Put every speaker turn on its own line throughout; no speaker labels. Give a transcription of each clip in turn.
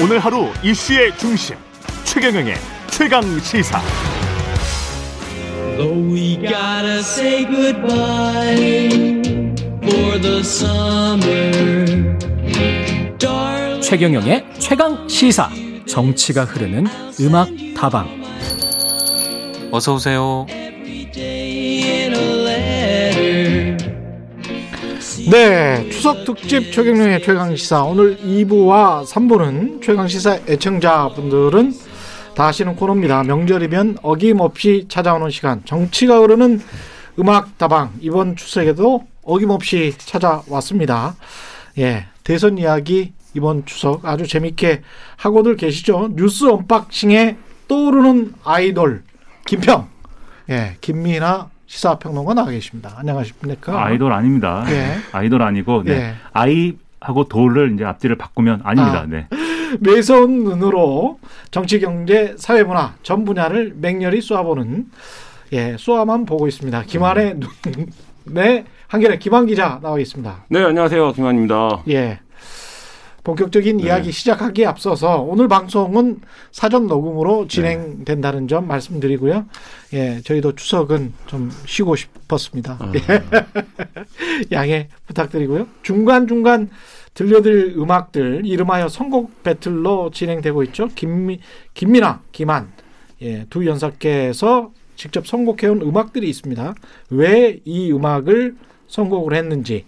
오늘 하루 이슈의 중심 최경영의 최강 시사.
Though we gotta say goodbye for the summer, darling.
최경영의 최강 시사 정치가 흐르는 음악 다방
어서 오세요.
네, 추석 특집 최경영의 최강 시사 오늘 2부와 3부는 최강 시사 애청자분들은 다 아시는 코너입니다. 명절이면 어김없이 찾아오는 시간 정치가 흐르는 음악 다방 이번 추석에도 어김없이 찾아왔습니다. 예, 대선 이야기 이번 추석 아주 재밌게 하고들 계시죠. 뉴스 언박싱에 떠오르는 아이돌 김평, 예, 김미나 시사평론가 나와 계십니다. 안녕하십니까?
아이돌 아닙니다.
예.
아이돌 아니고 네.
예.
아이하고 돌을 이제 앞뒤를 바꾸면 아닙니다.
아.
네.
매서운 눈으로 정치, 경제, 사회 문화 전 분야를 맹렬히 쏘아보는 예 쏘아만 보고 있습니다. 김한의 눈에 한결의 김한 기자 나와 있습니다.
네, 안녕하세요. 김환입니다.
예. 본격적인
네.
이야기 시작하기에 앞서서 오늘 방송은 사전 녹음으로 진행된다는 점 말씀드리고요. 예, 저희도 추석은 좀 쉬고 싶었습니다.
아.
예. 양해 부탁드리고요. 중간중간 들려드릴 음악들 이름하여 선곡 배틀로 진행되고 있죠. 김미, 김민아, 김한 예, 두 연사께서 직접 선곡해온 음악들이 있습니다. 왜 이 음악을 선곡을 했는지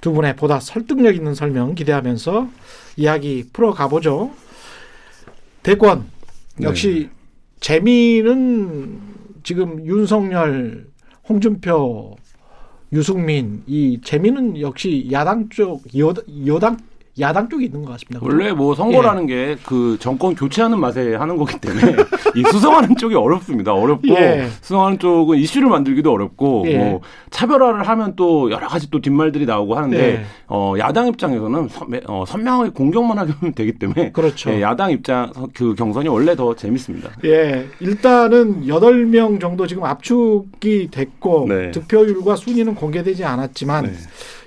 두 분의 보다 설득력 있는 설명 기대하면서 이야기 풀어가 보죠. 대권 역시 재미는 지금 윤석열, 홍준표, 유승민 이 재미는 역시 야당 쪽 여, 여당 야당 쪽에 있는 것 같습니다.
원래 뭐 선거라는 게그 정권 교체하는 맛에 하는 거기 때문에 이 수성하는 쪽이 어렵습니다. 어렵고
예.
수성하는 쪽은 이슈를 만들기도 어렵고
예.
뭐 차별화를 하면 또 여러 가지 또 뒷말들이 나오고 하는데
예.
어, 야당 입장에서는 선, 어, 선명하게 공격만 하면 되기 때문에
그렇죠.
예, 야당 입장 그 경선이 원래 더 재밌습니다.
예, 일단은 여덟 명 정도 지금 압축이 됐고
네.
득표율과 순위는 공개되지 않았지만
네.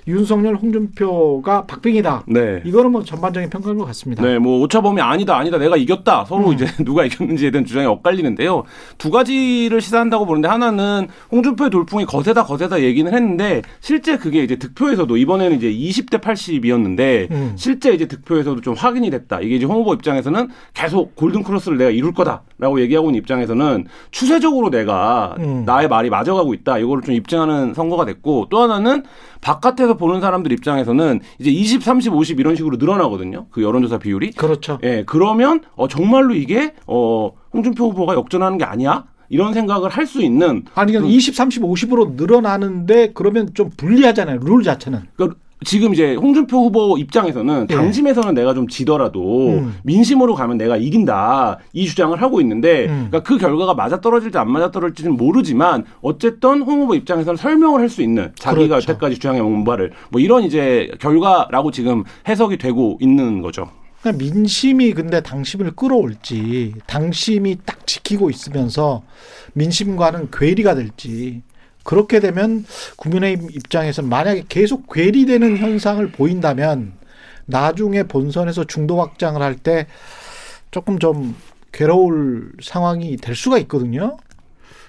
윤석열, 홍준표가 박빙이다.
네.
이거는 뭐 전반적인 평가인 것 같습니다.
네, 뭐 오차범위 아니다, 아니다, 내가 이겼다. 서로
음.
이제 누가 이겼는지에 대한 주장이 엇갈리는데요. 두 가지를 시사한다고 보는데 하나는 홍준표의 돌풍이 거세다, 거세다 얘기는 했는데 실제 그게 이제 득표에서도 이번에는 이제 20대 80이었는데
음.
실제 이제 득표에서도 좀 확인이 됐다. 이게 이제 홍 후보 입장에서는 계속 골든 크로스를 내가 이룰 거다라고 얘기하고 있는 입장에서는 추세적으로 내가
음.
나의 말이 맞아가고 있다. 이거를 좀 입증하는 선거가 됐고 또 하나는 바깥에서 보는 사람들 입장에서는 이제 20, 30, 50 이런 식으로 늘어나거든요. 그 여론조사 비율이.
그렇죠.
예, 그러면 어 정말로 이게 어 홍준표 후보가 역전하는 게 아니야? 이런 생각을 할 수 있는
아니, 그러니까 20, 30, 50으로 늘어나는데 그러면 좀 불리하잖아요. 룰 자체는.
그러니까 지금 이제 홍준표 후보 입장에서는
예.
당심에서는 내가 좀 지더라도
음.
민심으로 가면 내가 이긴다 이 주장을 하고 있는데
음.
그러니까 그 결과가 맞아 떨어질지 안 맞아 떨어질지는 모르지만 어쨌든 홍 후보 입장에서는 설명을 할 수 있는 자기가
그렇죠.
여태까지 주장해온 바를 뭐 이런 이제 결과라고 지금 해석이 되고 있는 거죠.
그러니까 민심이 근데 당심을 끌어올지 당심이 딱 지키고 있으면서 민심과는 괴리가 될지 그렇게 되면 국민의힘 입장에서 만약에 계속 괴리되는 현상을 보인다면 나중에 본선에서 중도 확장을 할 때 조금 좀 괴로울 상황이 될 수가 있거든요.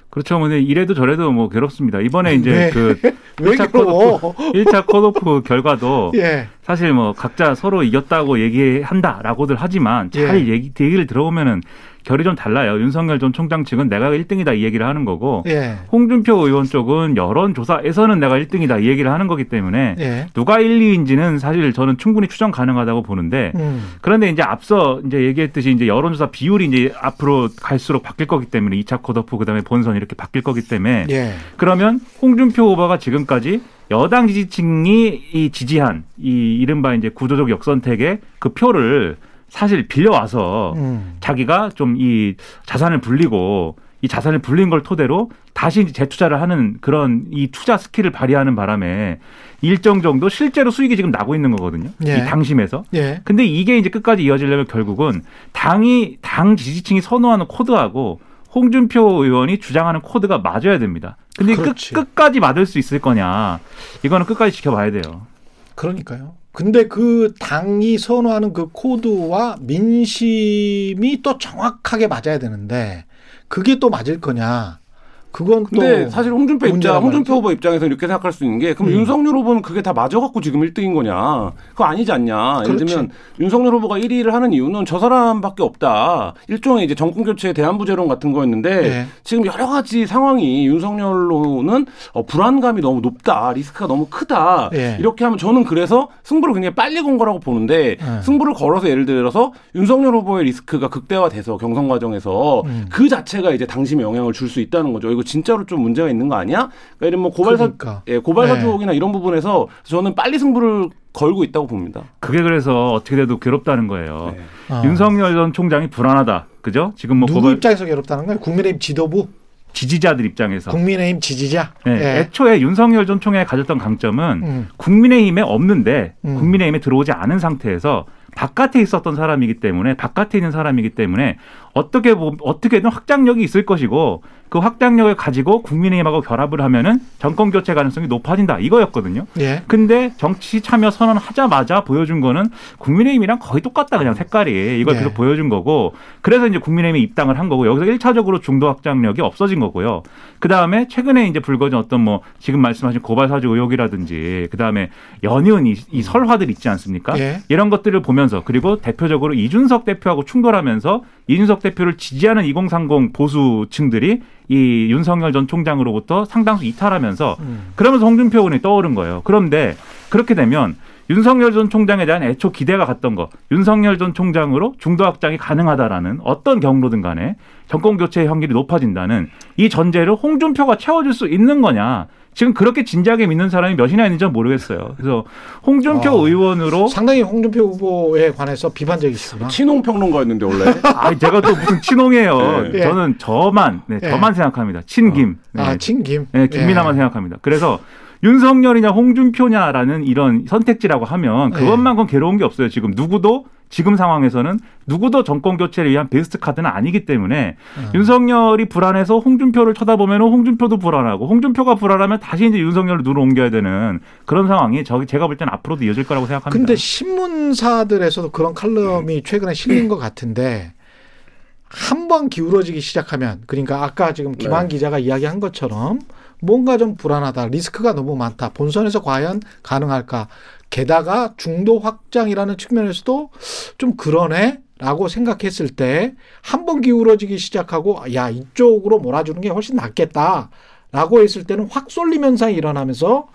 그렇죠. 근데 이래도 저래도 뭐 괴롭습니다. 이번에 이제
네.
그
왜
1차
괴로워?
컷오프, 1차 컷오프 결과도
예.
사실 뭐 각자 서로 이겼다고 얘기한다라고들 하지만 잘
예.
얘기, 얘기를 들어보면은 결이 좀 달라요. 윤석열 전 총장 측은 내가 1등이다 이 얘기를 하는 거고
예.
홍준표 의원 쪽은 여론조사에서는 내가 1등이다 이 얘기를 하는 거기 때문에
예.
누가 1, 2인지는 사실 저는 충분히 추정 가능하다고 보는데
음.
그런데 이제 앞서 이제 얘기했듯이 이제 여론조사 비율이 이제 앞으로 갈수록 바뀔 거기 때문에 2차 컷오프 그다음에 본선 이렇게 바뀔 거기 때문에
예.
그러면 홍준표 후보가 지금까지 여당 지지층이 이 지지한 이 이른바 이제 구조적 역선택의 그 표를 사실 빌려와서
음.
자기가 좀 이 자산을 불리고 이 자산을 불린 걸 토대로 다시 재투자를 하는 그런 이 투자 skill을 발휘하는 바람에 일정 정도 실제로 수익이 지금 나고 있는 거거든요.
예.
이 당심에서.
예.
근데 이게 이제 끝까지 이어지려면 결국은 당이 당 지지층이 선호하는 코드하고 홍준표 의원이 주장하는 코드가 맞아야 됩니다. 근데 끝,
그렇지.
끝까지 맞을 수 있을 거냐? 이거는 끝까지 지켜봐야 돼요.
그러니까요. 근데 그 당이 선호하는 그 코드와 민심이 또 정확하게 맞아야 되는데 그게 또 맞을 거냐? 그건 또
근데 사실 홍준표 입장, 홍준표
말이죠.
후보 입장에서 이렇게 생각할 수 있는 게 그럼
음.
윤석열 후보는 그게 다 맞아갖고 지금 1등인 거냐? 그거 아니지 않냐? 예를
그렇지.
들면 윤석열 후보가 1위를 하는 이유는 저 사람밖에 없다. 일종의 이제 정권 교체 대안부재론 같은 거였는데
네.
지금 여러 가지 상황이 윤석열로는 어, 불안감이 너무 높다, 리스크가 너무 크다.
예.
이렇게 하면 저는 그래서 승부를 굉장히 빨리 건 거라고 보는데
네.
승부를 걸어서 예를 들어서 윤석열 후보의 리스크가 극대화돼서 경선 과정에서
음.
그 자체가 이제 당심에 영향을 줄 수 있다는 거죠. 이거 진짜로 좀 문제가 있는 거 아니야? 그러니까 이런 뭐 고발사
그러니까.
예, 고발사
네.
주옥이나 이런 부분에서 저는 빨리 승부를 걸고 있다고 봅니다.
그게 그래서 어떻게 돼도 괴롭다는 거예요.
네.
어.
윤석열 전 총장이 불안하다. 그죠? 지금 뭐
누구
고발
입장에서 괴롭다는 거예요? 국민의힘 지도부,
지지자들 입장에서.
국민의힘 지지자.
네,
예.
애초에 윤석열 전 총장이 가졌던 강점은
음.
국민의힘에 없는데
음.
국민의힘에 들어오지 않은 상태에서 바깥에 있었던 사람이기 때문에 바깥에 있는 사람이기 때문에 어떻게 보 어떻게든 확장력이 있을 것이고 그 확장력을 가지고 국민의힘하고 결합을 하면은 정권 교체 가능성이 높아진다 이거였거든요.
예.
근데 정치 참여 선언하자마자 보여준 거는 국민의힘이랑 거의 똑같다 그냥 색깔이 이걸
네.
계속 보여준 거고 그래서 이제 국민의힘이 입당을 한 거고 여기서 일차적으로 중도 확장력이 없어진 거고요. 그 다음에 최근에 이제 불거진 어떤 뭐 지금 말씀하신 고발 사주 의혹이라든지 그 다음에 연이은 이, 이 설화들 있지 않습니까?
예.
이런 것들을 보면 서 그리고 대표적으로 이준석 대표하고 충돌하면서 이준석 대표를 지지하는 2030 보수층들이 이 윤석열 전 총장으로부터 상당수 이탈하면서
음.
그러면서 홍준표 의원이 떠오른 거예요. 그런데 그렇게 되면 윤석열 전 총장에 대한 애초 기대가 갔던 거, 윤석열 전 총장으로 중도 확장이 가능하다라는 어떤 경로든 간에 정권 교체의 확률이 높아진다는 이 전제를 홍준표가 채워줄 수 있는 거냐. 지금 그렇게 진지하게 믿는 사람이 몇이나 있는지 모르겠어요. 그래서 홍준표
아,
의원으로
상당히 홍준표 후보에 관해서 비판적이시구나.
친홍 평론가였는데 원래
아, 제가 또 무슨 친홍이에요.
네.
저는 저만, 네,
예.
저만 생각합니다. 친김. 네.
아, 친김.
네, 김민아만
예.
생각합니다. 그래서 윤석열이냐 홍준표냐라는 이런 선택지라고 하면
네.
그것만큼 괴로운 게 없어요. 지금 누구도 지금 상황에서는 누구도 정권 교체를 위한 베스트 카드는 아니기 때문에
음.
윤석열이 불안해서 홍준표를 쳐다보면 홍준표도 불안하고 홍준표가 불안하면 다시 이제 윤석열을 눈을 옮겨야 되는 그런 상황이 저기 제가 볼 때는 앞으로도 이어질 거라고 생각합니다.
근데 신문사들에서도 그런 칼럼이 최근에 실린 것 같은데 한 번 기울어지기 시작하면 그러니까 아까 지금 김한 기자가 이야기한 것처럼 뭔가 좀 불안하다 리스크가 너무 많다 본선에서 과연 가능할까 게다가 중도 확장이라는 측면에서도 좀 그러네 라고 생각했을 때 한 번 기울어지기 시작하고 야 이쪽으로 몰아주는 게 훨씬 낫겠다 라고 했을 때는 확 쏠림 현상이 일어나면서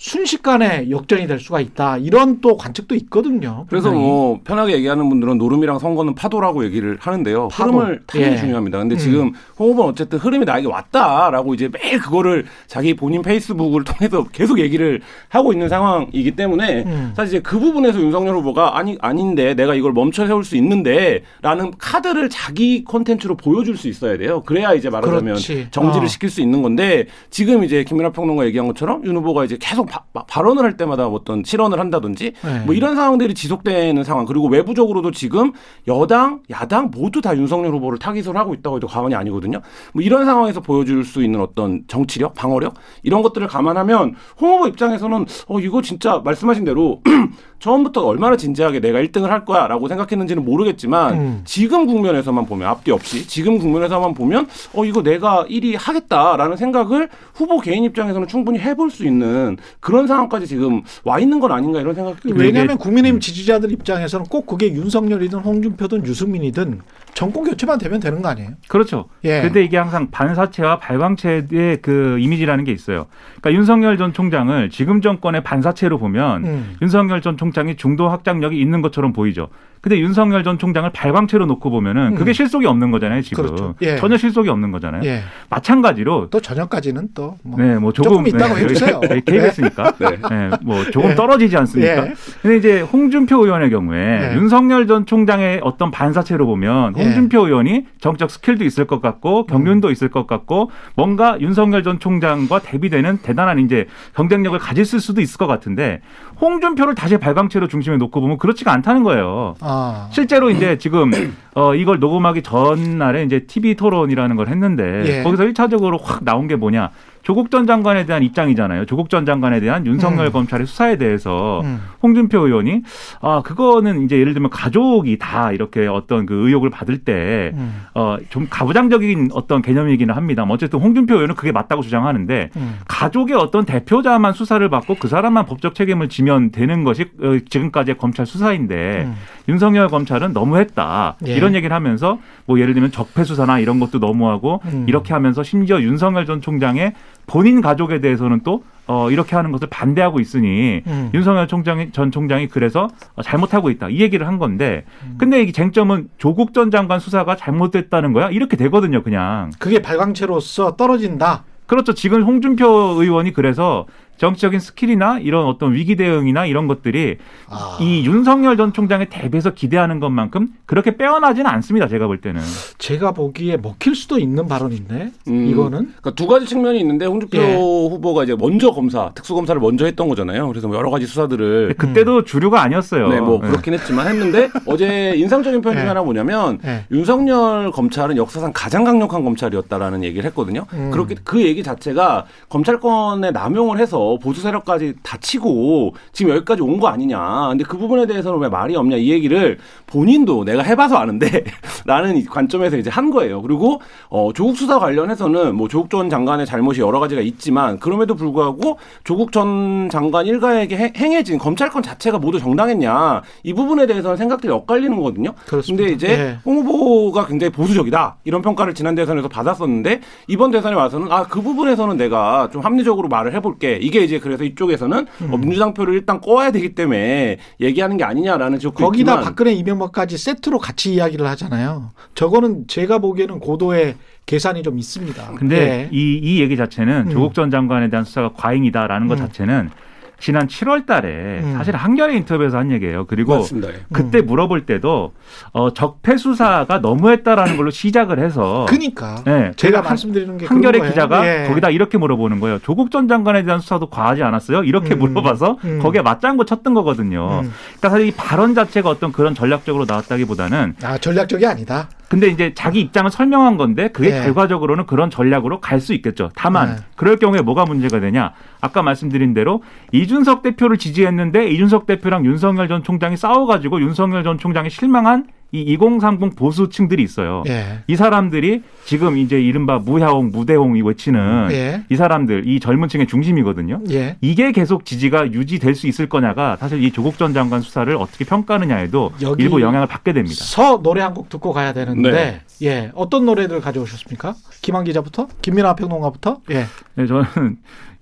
순식간에 역전이 될 수가 있다. 이런 또 관측도 있거든요.
그래서. 뭐 편하게 얘기하는 분들은 노름이랑 선거는 파도라고 얘기를 하는데요.
파도.
흐름을 타기
예.
중요합니다. 근데
음.
지금 홍 후보는 어쨌든 흐름이 나에게 왔다라고 이제 매일 그거를 자기 본인 페이스북을 통해서 계속 얘기를 하고 있는 상황이기 때문에
음.
사실 이제 그 부분에서 윤석열 후보가 아니 아닌데 내가 이걸 멈춰 세울 수 있는데라는 카드를 자기 콘텐츠로 보여줄 수 있어야 돼요. 그래야 이제 말하자면
그렇지.
정지를
어.
시킬 수 있는 건데 지금 이제 김민하 평론가 얘기한 것처럼 윤 후보가 이제 계속 바- 바- 발언을 할 때마다 어떤 실언을 한다든지
네.
뭐 이런 상황들이 지속되는 상황 그리고 외부적으로도 지금 여당 야당 모두 다 윤석열 후보를 타깃으로 하고 있다고 해도 과언이 아니거든요. 뭐 이런 상황에서 보여줄 수 있는 어떤 정치력 방어력 이런 것들을 감안하면 홍 후보 입장에서는 어 이거 진짜 말씀하신 대로 처음부터 얼마나 진지하게 내가 1등을 할 거야라고 생각했는지는 모르겠지만
음.
지금 국면에서만 보면 앞뒤 없이 지금 국면에서만 보면 어 이거 내가 1위 하겠다라는 생각을 후보 개인 입장에서는 충분히 해볼 수 있는 그런 상황까지 지금 와 있는 건 아닌가 이런 생각이 듭니다.
왜냐하면 국민의힘 지지자들 입장에서는 꼭 그게 윤석열이든 홍준표든 유승민이든 정권 교체만 되면 되는 거 아니에요?
그렇죠.
예.
근데 이게 항상 반사체와 발광체의 그 이미지라는 게 있어요. 그러니까 윤석열 전 총장을 지금 정권의 반사체로 보면
음.
윤석열 전 총장이 중도 확장력이 있는 것처럼 보이죠. 근데 윤석열 전 총장을 발광체로 놓고 보면은 그게
음.
실속이 없는 거잖아요, 지금.
그렇죠. 예.
전혀 실속이 없는 거잖아요.
예.
마찬가지로
또 저녁까지는 또 뭐.
네, 뭐
조금
조금,
있다고
네,
해주세요.
네, KBS니까.
네.
네, 뭐 조금
예.
떨어지지 않습니까?
예.
근데 이제 홍준표 의원의 경우에
예.
윤석열 전 총장의 어떤 반사체로 보면
예.
홍준표 의원이 정적 스킬도 있을 것 같고 경륜도
음.
있을 것 같고 뭔가 윤석열 전 총장과 대비되는 대단한 이제 경쟁력을 가질 수도 있을 것 같은데 홍준표를 다시 발광체로 중심에 놓고 보면 그렇지가 않다는 거예요.
아.
실제로 이제 지금 어 이걸 녹음하기 전날에 이제 TV 토론이라는 걸 했는데
예.
거기서 일차적으로 확 나온 게 뭐냐? 조국 전 장관에 대한 입장이잖아요. 조국 전 장관에 대한 윤석열
음.
검찰의 수사에 대해서
음.
홍준표 의원이 아 그거는 이제 예를 들면 가족이 다 이렇게 어떤 그 의혹을 받을 때
음.
어, 좀 가부장적인 어떤 개념이기는 합니다. 뭐 어쨌든 홍준표 의원은 그게 맞다고 주장하는데
음.
가족의 어떤 대표자만 수사를 받고 그 사람만 법적 책임을 지면 되는 것이 어, 지금까지의 검찰 수사인데
음.
윤석열 검찰은 너무했다
예.
이런 얘기를 하면서 뭐 예를 들면 적폐 수사나 이런 것도 너무하고
음.
이렇게 하면서 심지어 윤석열 전 총장의 본인 가족에 대해서는 또 어, 이렇게 하는 것을 반대하고 있으니
음.
윤석열 총장이 전 총장이 그래서 어, 잘못하고 있다 이 얘기를 한 건데
음.
근데 이 쟁점은 조국 전 장관 수사가 잘못됐다는 거야 이렇게 되거든요 그냥
그게 발광체로서 떨어진다.
그렇죠 지금 홍준표 의원이 그래서 정치적인 스킬이나 이런 어떤 위기 대응이나 이런 것들이
아.
이 윤석열 전 총장에 대비해서 기대하는 것만큼 그렇게 빼어나지는 않습니다 제가 볼 때는
제가 보기에 먹힐 수도 있는 발언인데
음,
이거는
그러니까 두 가지 측면이 있는데 홍준표
예.
후보가 이제 먼저 검사, 특수 검사를 먼저 했던 거잖아요. 그래서 뭐 여러 가지 수사들을
그때도 주류가 아니었어요
네, 뭐
네.
그렇긴 했지만 했는데 어제 인상적인 표현 중에
네.
하나 뭐냐면
네.
윤석열 검찰은 역사상 가장 강력한 검찰이었다라는 얘기를 했거든요.
음.
그렇게 그 얘기 자체가 검찰권의 남용을 해서 보수 세력까지 다 치고 지금 여기까지 온 거 아니냐. 근데 그 부분에 대해서는 왜 말이 없냐 이 얘기를 본인도 내가 해봐서 아는데 라는 이 관점에서 이제 한 거예요. 그리고 어, 조국 수사 관련해서는 뭐 조국 전 장관의 잘못이 여러 가지가 있지만 그럼에도 불구하고 조국 전 장관 일가에게 해- 행해진 검찰권 자체가 모두 정당했냐 이 부분에 대해서는 생각들이 엇갈리는 거거든요.
그렇습니다.
근데 이제
예.
홍 후보가 굉장히 보수적이다 이런 평가를 지난 대선에서 받았었는데 이번 대선에 와서는 아 그 부분에서는 내가 좀 합리적으로 말을 해볼게 이게 이제 그래서 이쪽에서는
음.
어, 민주당 표를 일단 꺼야 되기 때문에 얘기하는 게 아니냐라는 지적도
거기다
있지만
박근혜 이명박까지 세트로 같이 이야기를 하잖아요. 저거는 제가 보기에는 고도의 계산이 좀 있습니다.
근데
예.
이, 이 얘기 자체는
음.
조국 전 장관에 대한 수사가 과잉이다라는 것
음.
자체는 지난 7월 달에
음.
사실 한겨레 인터뷰에서 한 얘기예요. 그리고
맞습니다. 예.
그때 물어볼 때도 어, 적폐 수사가 너무했다라는 걸로 시작을 해서
그니까
네,
제가
한-
말씀드리는 게
한겨레. 기자가
예.
거기다 이렇게 물어보는 거예요. 조국 전 장관에 대한 수사도 과하지 않았어요? 이렇게
음.
물어봐서
음.
거기에 맞장구 쳤던 거거든요.
음.
그러니까 사실 이 발언 자체가 어떤 그런 전략적으로 나왔다기보다는
아 전략적이 아니다.
근데 이제 자기 입장을 설명한 건데 그게
예.
결과적으로는 그런 전략으로 갈 수 있겠죠. 다만
네.
그럴 경우에 뭐가 문제가 되냐? 아까 말씀드린 대로 이준석 대표를 지지했는데 이준석 대표랑 윤석열 전 총장이 싸워가지고 윤석열 전 총장이 실망한 이 2030 보수층들이 있어요.
예.
이 사람들이 지금 이제 이른바 무야홍, 무대홍이 외치는
예.
이 사람들, 이 젊은 층의 중심이거든요.
예.
이게 계속 지지가 유지될 수 있을 거냐가 사실 이 조국 전 장관 수사를 어떻게 평가하느냐에도 일부 영향을 받게 됩니다.
서 노래 한 곡 듣고 가야 되는데
네.
예 어떤 노래들 가져오셨습니까? 김한 기자부터 김민아 평론가부터 예
네, 저는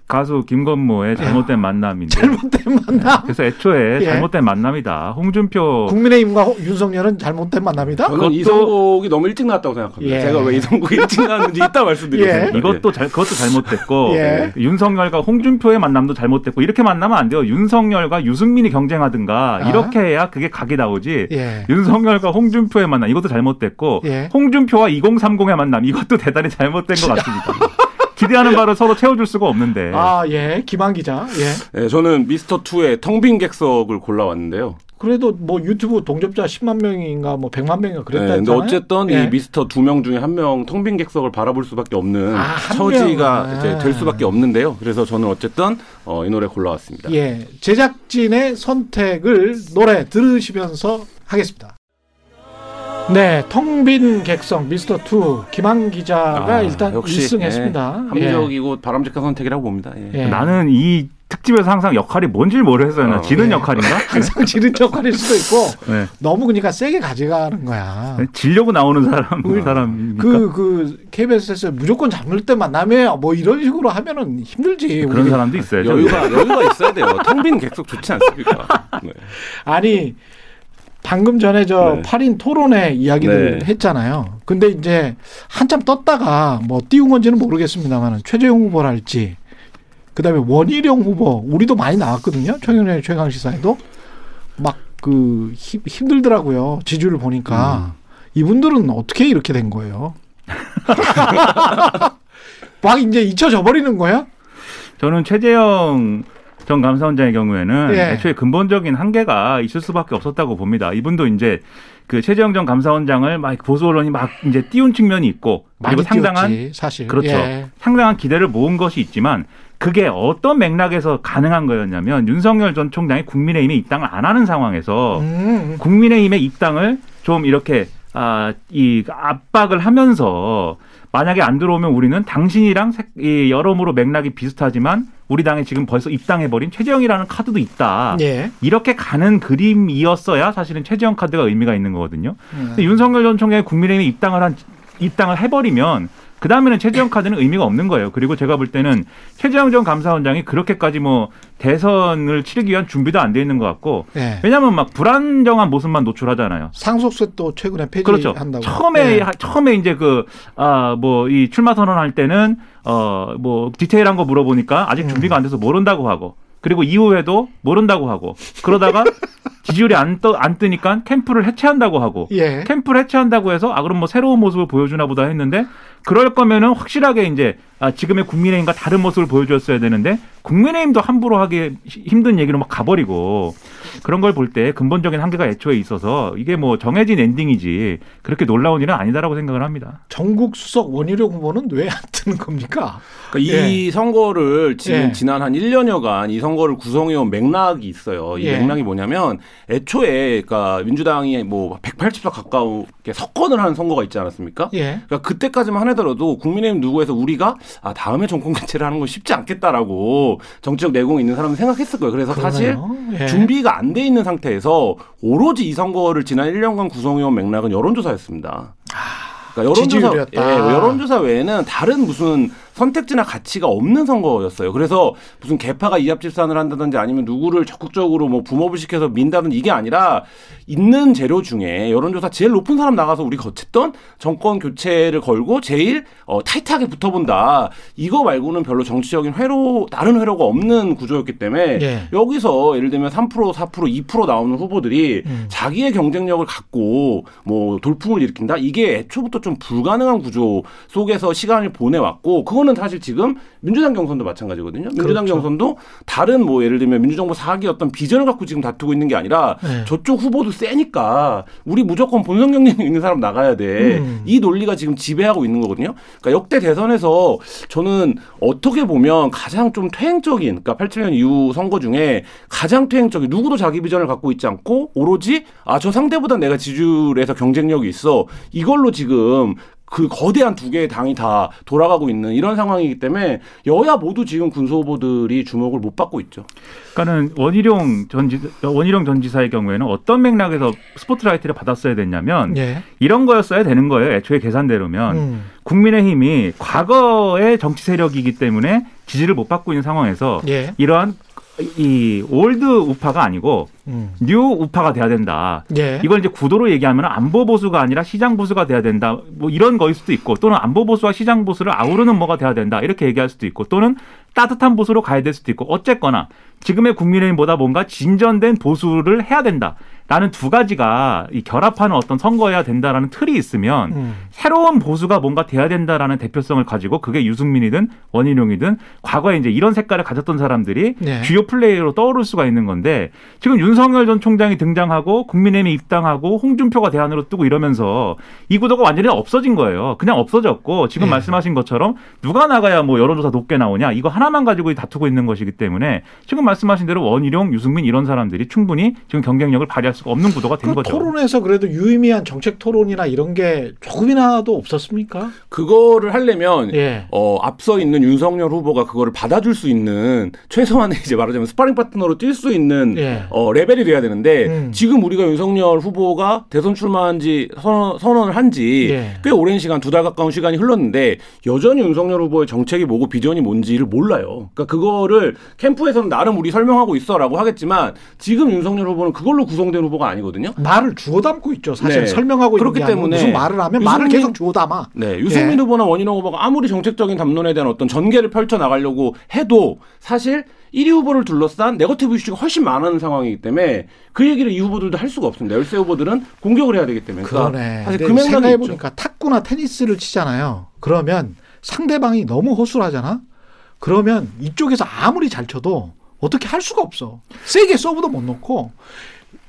가수 김건모의 잘못된 만남인데.
잘못된 만남
그래서 애초에
예.
잘못된 만남이다. 홍준표
국민의힘과 호- 윤석열은 잘못된 만남이다.
저는
그것도-
이 선곡이 너무 일찍 나왔다고 생각합니다.
예.
제가 왜이 선곡이 일찍 나왔는지 이따 말씀드리겠습니다.
예.
이것도 잘 그것도 잘못됐고
예.
윤석열과 홍준표의 만남도 잘못됐고 이렇게 만나면 안 돼요. 윤석열과 유승민이 경쟁하든가
아.
이렇게 해야 그게 각이 나오지.
예.
윤석열과 홍준표의 만남 이것도 잘못됐고
예.
홍준표와 2030의 만남 이것도 대단히 잘못된 것 같습니다. 기대하는 바를 서로 채워줄 수가 없는데.
아, 예. 김한 기자. 예.
네, 저는 미스터 2의 텅 빈 객석을 골라왔는데요.
그래도 뭐 유튜브 동접자 10만 명인가 뭐 100만 명인가 그랬다
네, 근데. 어쨌든
예.
이 미스터 두 명 중에 한 명 텅 빈 객석을 바라볼 수밖에 없는
아, 한
처지가
명은.
이제 될 수밖에 없는데요. 그래서 저는 어쨌든 어, 이 노래 골라왔습니다.
예. 제작진의 선택을 노래 들으시면서 하겠습니다. 네, 텅빈 객석 미스터 2 김한 기자가
아,
일단
역시,
1승했습니다.
예, 합리적이고 바람직한 선택이라고 봅니다. 예.
예.
나는 이 특집에서 항상 역할이 뭔지 모르겠어요. 나
어,
지는
예.
역할인가?
항상 지른 역할일 수도 있고
네.
너무 그러니까 세게 가져가는 거야.
질려고 나오는 사람
그-
사람이니까
그, 그, KBS에서 무조건 잡을 때 만남에 뭐 이런 식으로 하면은 힘들지.
그런
우리.
사람도 있어요.
여유가 여유가 있어야 돼요. 텅빈 객석 좋지 않습니까? 네.
아니, 방금 전에 저
네.
8인 토론회 이야기를
네.
했잖아요. 근데 이제 한참 떴다가 뭐 띄운 건지는 모르겠습니다만 최재형 후보랄지 그 다음에 원희룡 후보, 우리도 많이 나왔거든요. 최근에 최강 시사에도. 막 그 힘들더라고요. 지지율을 보니까. 이분들은 어떻게 이렇게 된 거예요? 막 이제 잊혀져 버리는 거야?
저는 최재형 전 감사원장의 경우에는
예.
애초에 근본적인 한계가 있을 수밖에 없었다고 봅니다. 이분도 이제 그 최재형 전 감사원장을 막 보수 언론이 막 이제 띄운 측면이 있고 그리고 상당한
띄웠지, 사실
그렇죠.
예.
상당한 기대를 모은 것이 있지만 그게 어떤 맥락에서 가능한 거였냐면 윤석열 전 총장이 국민의힘에 입당을 안 하는 상황에서
음,
국민의힘의 입당을 좀 이렇게 아, 이 압박을 하면서 만약에 안 들어오면 우리는 당신이랑 색- 이 여러모로 맥락이 비슷하지만 우리 당에 지금 벌써 입당해버린 최재형이라는 카드도 있다.
예.
이렇게 가는 그림이었어야 사실은 최재형 카드가 의미가 있는 거거든요.
음.
근데 윤석열 전 총장이 국민의힘에 입당을 한 입당을 해버리면 그 다음에는 최재형 카드는 의미가 없는 거예요. 그리고 제가 볼 때는 최재형 전 감사원장이 그렇게까지 뭐 대선을 치르기 위한 준비도 안 돼 있는 것 같고
예.
왜냐하면 막 불안정한 모습만 노출하잖아요.
상속세 또 최근에
그렇죠.
폐지한다고.
처음에
예.
하- 처음에 이제 그아뭐 이 출마 선언할 때는 어뭐 디테일한 거 물어보니까 아직
음.
준비가 안 돼서 모른다고 하고 그리고 이후에도 모른다고 하고 그러다가 지지율이 안, 떠, 안 뜨니까 캠프를 해체한다고 하고
예.
캠프를 해체한다고 해서 아 그럼 뭐 새로운 모습을 보여주나 보다 했는데 그럴 거면은 확실하게 이제 아, 지금의 국민의힘과 다른 모습을 보여줬어야 되는데 국민의힘도 함부로 하기 힘든 얘기로 막 가버리고 그런 걸 볼 때 근본적인 한계가 애초에 있어서 이게 뭐 정해진 엔딩이지 그렇게 놀라운 일은 아니다라고 생각을 합니다.
전국 수석 원희룡 후보는 왜 안 뜨는 겁니까?
그러니까 이 선거를 지금
예.
지난 한 1년여간 이 선거를 구성해온 맥락이 있어요. 이
예.
맥락이 뭐냐면 애초에 그러니까 민주당이 뭐 180석 가까우게 석권을 한 선거가 있지 않았습니까?
예.
그러니까 그때까지만 하더라도 국민의힘 누구에서 우리가 아 다음에 정권 교체를 하는 건 쉽지 않겠다라고 정치적 내공이 있는 사람은 생각했을 거예요. 그래서 사실
그러네요. 예.
준비가 안 돼 있는 상태에서 오로지 이 선거를 지난 1년간 구성해온 맥락은 여론조사였습니다. 그러니까 여론조사,
아, 지지율이었다.
예, 여론조사 외에는 다른 무슨 선택지나 가치가 없는 선거였어요. 그래서 무슨 개파가 이합집산을 한다든지 아니면 누구를 적극적으로 뭐 붐업을 시켜서 민다든지 이게 아니라 있는 재료 중에 여론조사 제일 높은 사람 나가서 우리가 어쨌든 정권 교체를 걸고 제일 어, 타이트하게 붙어본다. 이거 말고는 별로 정치적인 회로 다른 회로가 없는 구조였기 때문에
예.
여기서 예를 들면 3% 4% 2% 나오는 후보들이
음.
자기의 경쟁력을 갖고 뭐 돌풍을 일으킨다 이게 애초부터 좀 불가능한 구조 속에서 시간을 보내왔고 그거는 사실 지금 민주당 경선도 마찬가지거든요. 민주당
그렇죠.
경선도 다른 뭐 예를 들면 민주정부 사기 어떤 비전을 갖고 지금 다투고 있는 게 아니라
네.
저쪽 후보도 세니까 우리 무조건 본선 경쟁력 있는 사람 나가야 돼.
음.
이 논리가 지금 지배하고 있는 거거든요. 그러니까 역대 대선에서 저는 어떻게 보면 가장 좀 퇴행적인, 그러니까 87년 이후 선거 중에 가장 퇴행적인 누구도 자기 비전을 갖고 있지 않고 오로지 아 저 상대보다 내가 지지율에서 경쟁력이 있어 이걸로 지금 그 거대한 두 개의 당이 다 돌아가고 있는 이런 상황이기 때문에 여야 모두 지금 군소 후보들이 주목을 못 받고 있죠.
그러니까는 원희룡 전지 원희룡 전 지사의 경우에는 어떤 맥락에서 스포트라이트를 받았어야 됐냐면
예.
이런 거였어야 되는 거예요. 애초에 계산대로면
음.
국민의힘이 과거의 정치 세력이기 때문에 지지를 못 받고 있는 상황에서
예.
이러한 이 old 우파가 아니고
음.
new 우파가 돼야 된다.
예.
이걸 이제 구도로 얘기하면 안보 보수가 아니라 시장 보수가 돼야 된다. 뭐 이런 거일 수도 있고 또는 안보 보수와 시장 보수를 아우르는 뭐가 돼야 된다. 이렇게 얘기할 수도 있고 또는 따뜻한 보수로 가야 될 수도 있고 어쨌거나 지금의 국민의힘보다 뭔가 진전된 보수를 해야 된다. 라는 두 가지가 이 결합하는 어떤 선거여야 된다라는 틀이 있으면
음.
새로운 보수가 뭔가 돼야 된다라는 대표성을 가지고 그게 유승민이든 원희룡이든 과거에 이제 이런 색깔을 가졌던 사람들이
네.
주요 플레이어로 떠오를 수가 있는 건데 지금 윤석열 전 총장이 등장하고 국민의힘이 입당하고 홍준표가 대안으로 뜨고 이러면서 이 구도가 완전히 없어진 거예요. 그냥 없어졌고 지금
네.
말씀하신 것처럼 누가 나가야 뭐 여론조사 높게 나오냐 이거 하나만 가지고 다투고 있는 것이기 때문에 지금 말씀하신 대로 원희룡, 유승민 이런 사람들이 충분히 지금 경쟁력을 발휘할 수가 없는 구도가
된그
거죠.
토론에서 그래도 유의미한 정책 토론이나 이런 게 조금이나도 없었습니까?
그거를 하려면
예.
어, 앞서 있는 윤석열 후보가 그거를 받아줄 수 있는 최소한의 이제 말하자면 스파링 파트너로 뛸 수 있는
예.
어, 레벨이 돼야 되는데
음.
지금 우리가 윤석열 후보가 대선 출마한 지 선언, 선언을 한지꽤
예.
오랜 시간 두 달 가까운 시간이 흘렀는데 여전히 윤석열 후보의 정책이 뭐고 비전이 뭔지를 몰라요. 그러니까 그거를 캠프에서는 나름 우리 설명하고 있어라고 하겠지만 지금 윤석열 후보는 그걸로 구성된 후보가 아니거든요.
말을 주워 담고 있죠. 사실
네.
설명하고
그렇기 때문에
무슨 말을 하면 말을
유승민-
계속 주워 담아.
네, 유승민
예.
후보나 원희룡 후보가 아무리 정책적인 담론에 대한 어떤 전개를 펼쳐 나가려고 해도 사실 1위 후보를 둘러싼 네거티브 이슈가 훨씬 많은 상황이기 때문에 그 얘기를 이 후보들도 할 수가 없습니다. 열세 후보들은 공격을 해야 되기 때문에. 그러니까
그러네.
사실
근데
그.
보니까 탁구나 테니스를 치잖아요. 그러면 상대방이 너무 허술하잖아. 그러면 이쪽에서 아무리 잘 쳐도 어떻게 할 수가 없어. 세게 서브도 못 놓고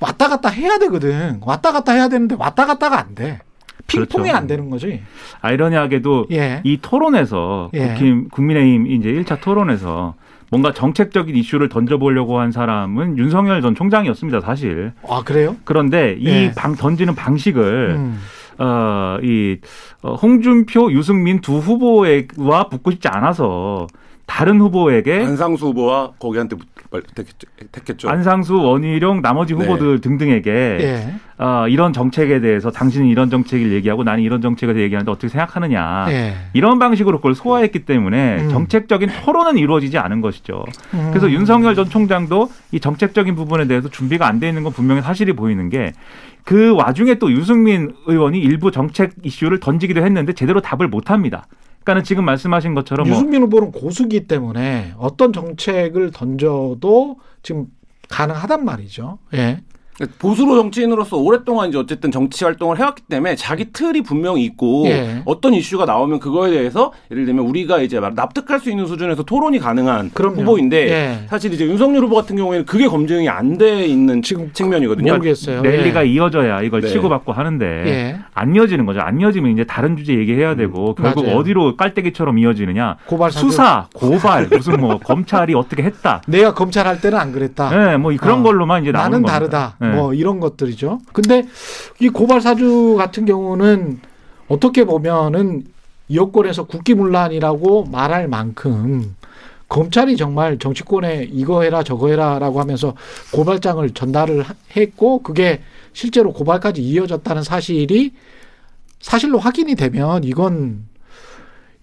왔다 갔다 해야 되거든. 왔다 갔다 해야 되는데 왔다 갔다가 안 돼. 핑퐁이
그렇죠.
안 되는 거지.
아이러니하게도
예.
이 토론에서
예.
국힘, 국민의힘 이제 1차 토론에서 뭔가 정책적인 이슈를 던져보려고 한 사람은 윤석열 전 총장이었습니다, 사실.
아 그래요?
그런데
예.
이방 던지는 방식을
음.
어, 이 어, 홍준표, 유승민 두 후보와 붙고 싶지 않아서 다른 후보에게
안상수 후보와 거기한테 말- 택했죠. 택했죠.
안상수, 원희룡, 나머지
네.
후보들 등등에게
예.
어, 이런 정책에 대해서 당신은 이런 정책을 얘기하고 나는 이런 정책에 대해 얘기하는데 어떻게 생각하느냐.
예.
이런 방식으로 그걸 소화했기 때문에
음.
정책적인 토론은 이루어지지 않은 것이죠.
음.
그래서 윤석열 전 총장도 이 정책적인 부분에 대해서 준비가 안 돼 있는 건 분명히 사실이 보이는 게 그 와중에 또 유승민 의원이 일부 정책 이슈를 던지기도 했는데 제대로 답을 못 합니다. 그러니까는 지금 말씀하신 것처럼 뭐
유승민 후보는 고수기 때문에 어떤 정책을 던져도 지금 가능하단 말이죠. 예.
보수로 정치인으로서 오랫동안 이제 어쨌든 정치 활동을 해왔기 때문에 자기 틀이 분명히 있고
예.
어떤 이슈가 나오면 그거에 대해서 예를 들면 우리가 이제 말- 납득할 수 있는 수준에서 토론이 가능한
그럼요.
후보인데
예.
사실 이제 윤석열 후보 같은 경우에는 그게 검증이 안 돼 있는
지금
측면이거든요.
모르겠어요.
랠리가
예.
이어져야 이걸
네.
치고받고 하는데
예.
안 이어지는 거죠. 안 이어지면 이제 다른 주제 얘기해야 되고 결국
맞아요.
어디로 깔때기처럼 이어지느냐.
고발.
수사, 고발, 무슨 뭐 검찰이 어떻게 했다.
내가 검찰 할 때는 안 그랬다.
네, 뭐 그런
어.
걸로만 이제 나오는
나는
겁니다.
다르다.
네.
뭐 이런 것들이죠. 근데 이 고발 사주 같은 경우는 어떻게 보면은 여권에서 국기문란이라고 말할 만큼 검찰이 정말 정치권에 이거 해라 저거 해라라고 하면서 고발장을 전달을 하- 했고 그게 실제로 고발까지 이어졌다는 사실이 사실로 확인이 되면 이건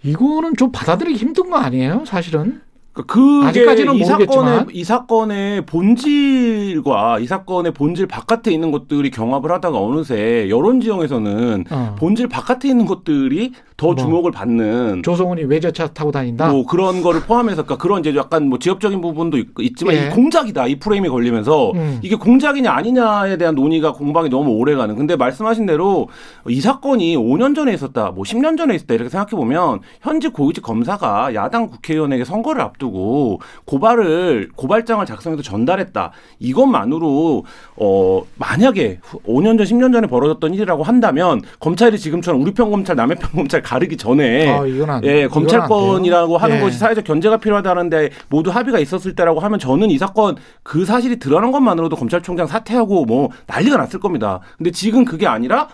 이거는 좀 받아들이기 힘든 거 아니에요? 사실은
그러니까 그게
아직까지는
이
모르겠지만.
사건의 이 사건의 본질과 이 사건의 본질 바깥에 있는 것들이 경합을 하다가 어느새 여론 지형에서는
어.
본질 바깥에 있는 것들이 더
뭐.
주목을 받는
조성훈이 외제차 타고 다닌다.
뭐 그런 거를 포함해서 그러니까 그런 이제 약간 뭐 지역적인 부분도 있, 지만
예.
이 공작이다 이 프레임이 걸리면서
음.
이게 공작이냐 아니냐에 대한 논의가 공방이 너무 오래 가는. 근데 말씀하신 대로 이 사건이 5년 전에 있었다, 뭐 10년 전에 있었다 이렇게 생각해 보면 현직 고위직 검사가 야당 국회의원에게 선거를 앞두고 고발을 고발장을 작성해서 전달했다. 이것만으로 어 만약에 5년 전, 10년 전에 벌어졌던 일이라고 한다면 검찰이 지금처럼 우리 편 검찰, 남의 편 검찰 가르기 전에
아, 안,
예, 검찰권이라고. 하는
예.
것이 사회적 견제가 필요하다는데 모두 합의가 있었을 때라고 하면 저는 이 사건 그 사실이 드러난 것만으로도 검찰총장 사퇴하고 뭐 난리가 났을 겁니다. 근데 지금 그게 아니라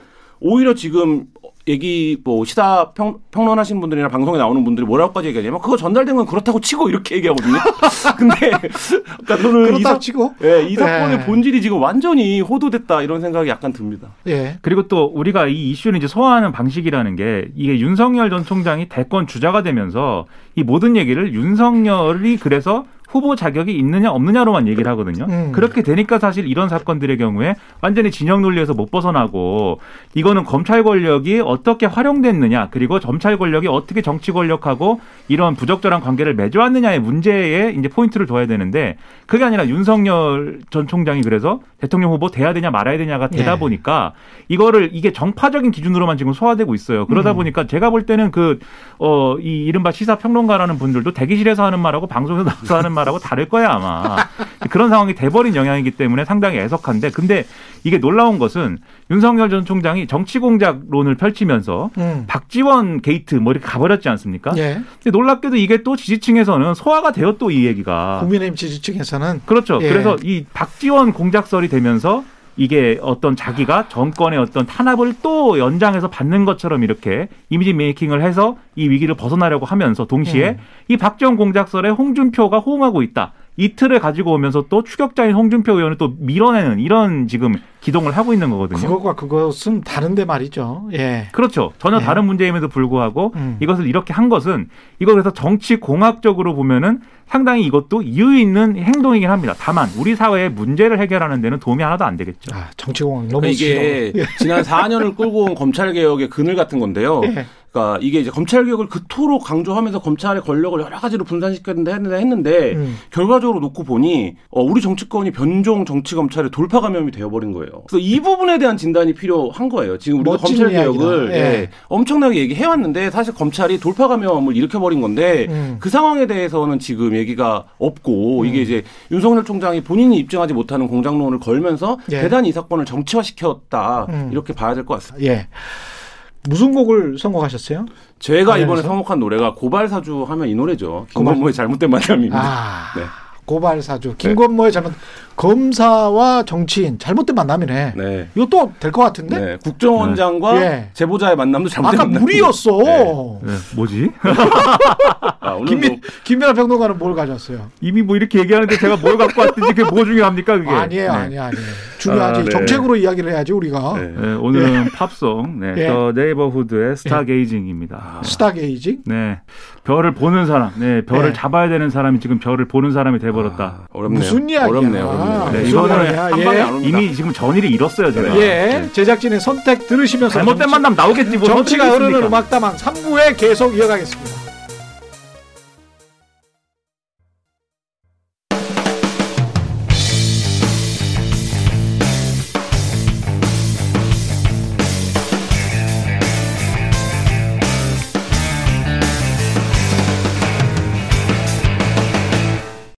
오히려 지금 얘기 뭐 시사 평, 평론하시는 분들이나 방송에 나오는 분들이 뭐라고까지 얘기하냐면 그거 전달된 건 그렇다고 치고 이렇게 얘기하거든요. 근데 그러니까 저는 이,
그렇다
사,
치고
예, 이 사건의
예.
본질이 지금 완전히 호도됐다 이런 생각이 약간 듭니다.
예.
그리고 또 우리가 이 이슈를 이제 소화하는 방식이라는 게 이게 윤석열 전 총장이 대권 주자가 되면서 이 모든 얘기를 윤석열이 그래서 후보 자격이 있느냐 없느냐로만 얘기를 하거든요.
음.
그렇게 되니까 사실 이런 사건들의 경우에 완전히 진영 논리에서 못 벗어나고 이거는 검찰 권력이 어떻게 활용됐느냐 그리고 검찰 권력이 어떻게 정치 권력하고 이런 부적절한 관계를 맺어왔느냐의 문제에 이제 포인트를 둬야 되는데 그게 아니라 윤석열 전 총장이 그래서 대통령 후보 돼야 되냐 말아야 되냐가 되다
예.
보니까 이거를 이게 정파적인 기준으로만 지금 소화되고 있어요. 그러다
음.
보니까 제가 볼 때는 그, 어, 이 이른바 시사 평론가라는 분들도 대기실에서 하는 말하고 방송에서 나와서 하는 말 하고 다를 거야, 아마. 그런 상황이 돼버린 영향이기 때문에 상당히 애석한데 근데 이게 놀라운 것은 윤석열 전 총장이 정치 공작론을 펼치면서
음.
박지원 게이트 뭐 이렇게 가버렸지 않습니까?
예.
근데 놀랍게도 이게 또 지지층에서는 소화가 되어 또 이 얘기가.
국민의힘 지지층에서는
그렇죠.
예.
그래서 이 박지원 공작설이 되면서 이게 어떤 자기가 정권의 어떤 탄압을 또 연장해서 받는 것처럼 이렇게 이미지 메이킹을 해서 이 위기를 벗어나려고 하면서 동시에
음.
이 박지원 공작설에 홍준표가 호응하고 있다. 이 틀을 가지고 오면서 또 추격자인 홍준표 의원을 또 밀어내는 이런 지금 기동을 하고 있는 거거든요.
그것과 그것은 다른데 말이죠. 예.
그렇죠. 전혀
네.
다른 문제임에도 불구하고
음.
이것을 이렇게 한 것은 이거 그래서 정치 공학적으로 보면은 상당히 이것도 이유 있는 행동이긴 합니다. 다만 우리 사회의 문제를 해결하는 데는 도움이 하나도 안 되겠죠.
아, 정치 공학 너무
그러니까 이게. 지난 4년을 끌고 온 검찰 개혁의 그늘 같은 건데요.
예.
그러니까 이게 이제 검찰 개혁을 그토록 강조하면서 검찰의 권력을 여러 가지로 분산시켰는데 했는데, 했는데
음.
결과적으로 놓고 보니 어, 우리 정치권이 변종 정치 검찰의 돌파 감염이 되어버린 거예요. 그래서 이 부분에 대한 진단이 필요한 거예요. 지금 우리가 검찰. 개혁을
예.
예, 엄청나게 얘기해 왔는데 사실 검찰이 돌파 감염을 일으켜버린 건데
음.
그 상황에 대해서는 지금 얘기가 없고
음.
이게 이제 윤석열 총장이 본인이 입증하지 못하는 공장론을 걸면서
예.
대단히 이 사건을 정치화시켰다
음.
이렇게 봐야 될 것 같습니다.
예. 무슨 곡을 선곡하셨어요?
제가 이번에
관련해서?
선곡한 노래가 고발사주 하면 이 노래죠. 김건모의 잘못된 만남입니다.
아,
네.
고발사주. 김건모의 잘못, 검사와 정치인, 잘못된 만남이네.
네.
이것도 될 것 같은데?
네. 국정원장과
예.
제보자의 만남도 잘못된
아까
만남.
물이었어.
네, 뭐지?
아,
김민,
뭐
김민아 평론가는 뭘 가져왔어요?
이미 뭐 이렇게 얘기하는데 제가 뭘 갖고 왔든지 그게 뭐 중요합니까 그게?
아니에요,
네.
아니에요, 아니에요. 중요하지.
아, 네.
정책으로 이야기를 해야지, 우리가.
네.
네, 오늘은 팝송, 네,
예.
The Neighbourhood의 Stargazing입니다. 네.
Stargazing?
네, 별을 보는 사람, 네, 별을
네.
잡아야 되는 사람이 지금 별을 보는 사람이 돼버렸다.
아, 어렵네요.
무슨 이야기야?
어렵네요. 어렵네요.
네, 이거는?
한
예.
방에 안 옵니다.
이미 지금 전의를 잃었어요, 제가.
예,
네.
제작진의 선택 들으시면서
잘못된
정치-
만남 나오겠지 뭐.
정치가 흐르는
있습니까?
음악다방 3부에 계속 이어가겠습니다.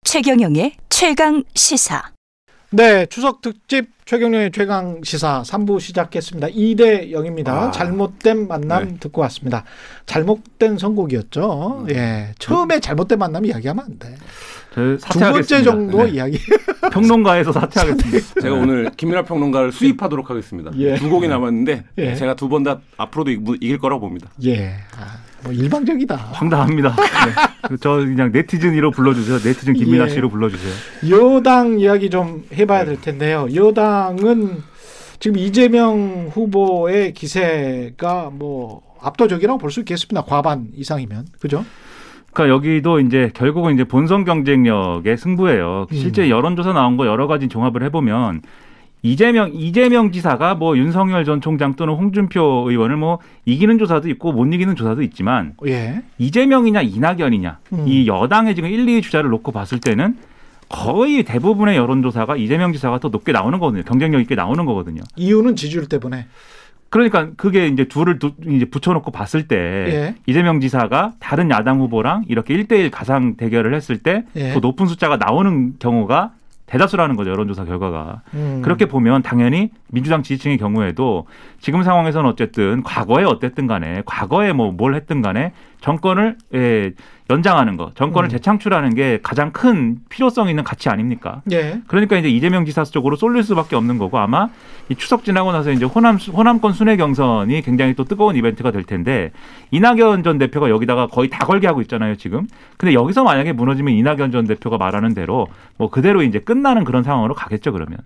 최경영의 최강 시사.
네, 추석 특집 최경영의 최강 시사 3부 시작했습니다. 2대 0입니다.
아.
잘못된 만남
네.
듣고 왔습니다. 잘못된 선곡이었죠. 예. 처음에 잘못된 만남 이야기하면 안 돼. 저두
사퇴하겠습니다.
번째 정도
네.
이야기.
평론가에서 사퇴하겠습니다.
제가 오늘 김민하 평론가를 수입하도록 하겠습니다.
예.
두 곡이 남았는데
예.
제가 두 번 다 앞으로도 이- 이길 거라고 봅니다.
예. 아, 뭐 일방적이다.
황당합니다. 네. 저 그냥 네티즌이로 불러주세요. 네티즌 김민아
예.
씨로 불러주세요.
여당 이야기 좀 해봐야 될 텐데요. 여당은 지금 이재명 후보의 기세가 뭐 압도적이라고 볼 수 있겠습니다. 과반 이상이면 그죠?
그러니까 여기도 이제 결국은 이제 본선 경쟁력의 승부예요.
음.
실제 여론조사 나온 거 여러 가지 종합을 해보면 이재명 이재명 지사가 뭐 윤석열 전 총장 또는 홍준표 의원을 뭐 이기는 조사도 있고 못 이기는 조사도 있지만
예.
이재명이냐 이낙연이냐
음.
이 여당의 지금 1, 2위 주자를 놓고 봤을 때는 거의 대부분의 여론조사가 이재명 지사가 더 높게 나오는 거거든요. 경쟁력 있게 나오는 거거든요.
이유는 지지율 때문에.
그러니까 그게 이제 둘을 두- 이제 붙여놓고 봤을 때
예.
이재명 지사가 다른 야당 후보랑 이렇게 1대1 가상 대결을 했을 때더
예.
높은 숫자가 나오는 경우가 대다수라는 거죠 여론조사 결과가
음.
그렇게 보면 당연히 민주당 지지층의 경우에도 지금 상황에서는 어쨌든 과거에 어땠든 간에 과거에 뭐 뭘 했든 간에 정권을 예, 연장하는 거 정권을
음.
재창출하는 게 가장 큰 필요성 있는 가치 아닙니까?
예.
그러니까 이제 이재명 지사 쪽으로 쏠릴 수밖에 없는 거고 아마 이 추석 지나고 나서 이제 호남 호남권 순회 경선이 굉장히 또 뜨거운 이벤트가 될 텐데 이낙연 전 대표가 여기다가 거의 다 걸게 하고 있잖아요 지금. 근데 여기서 만약에 무너지면 이낙연 전 대표가 말하는 대로 뭐 그대로 이제 끝나는 그런 상황으로 가겠죠 그러면.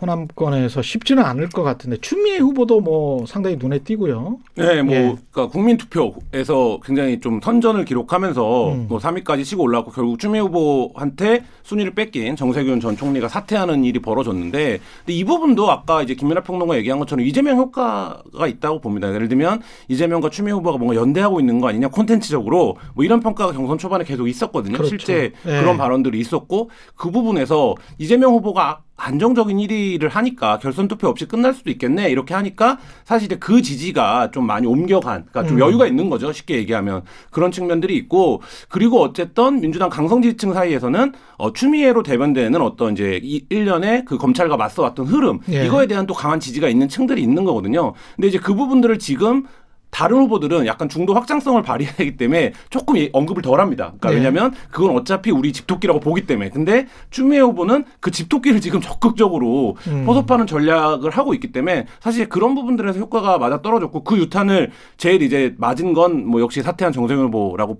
호남권에서 쉽지는 않을 것 같은데 추미애 후보도 뭐 상당히 눈에 띄고요.
네, 뭐
예.
그러니까 국민 투표에서 굉장히 좀 선전을 기록하면서
음.
뭐 3위까지 치고 올라왔고 결국 추미애 후보한테 순위를 뺏긴 정세균 전 총리가 사퇴하는 일이 벌어졌는데 근데 이 부분도 아까 이제 김민하 평론가 얘기한 것처럼 이재명 효과가 있다고 봅니다. 예를 들면 이재명과 추미애 후보가 뭔가 연대하고 있는 거 아니냐 콘텐츠적으로 뭐 이런 평가가 경선 초반에 계속 있었거든요.
그렇죠.
실제
예.
그런 발언들이 있었고 그 부분에서 이재명 후보가 안정적인 1위를 하니까 결선 투표 없이 끝날 수도 있겠네 이렇게 하니까 사실 이제 그 지지가 좀 많이 옮겨간 그러니까 좀
음.
여유가 있는 거죠 쉽게 얘기하면 그런 측면들이 있고 그리고 어쨌든 민주당 강성 지지층 사이에서는 어, 추미애로 대변되는 어떤 이제 이 1년에 그 검찰과 맞서왔던 흐름
예.
이거에 대한 또 강한 지지가 있는 층들이 있는 거거든요 근데 이제 그 부분들을 지금 다른 후보들은 약간 중도 확장성을 발휘하기 때문에 조금 이- 언급을 덜 합니다. 그러니까
네.
왜냐하면 그건 어차피 우리 집토끼라고 보기 때문에. 근데 추미애 후보는 그 집토끼를 지금 적극적으로
음.
포섭하는 전략을 하고 있기 때문에 사실 그런 부분들에서 효과가 맞아 떨어졌고 그 유탄을 제일 이제 맞은 건 뭐 역시 사퇴한 정세균 후보라고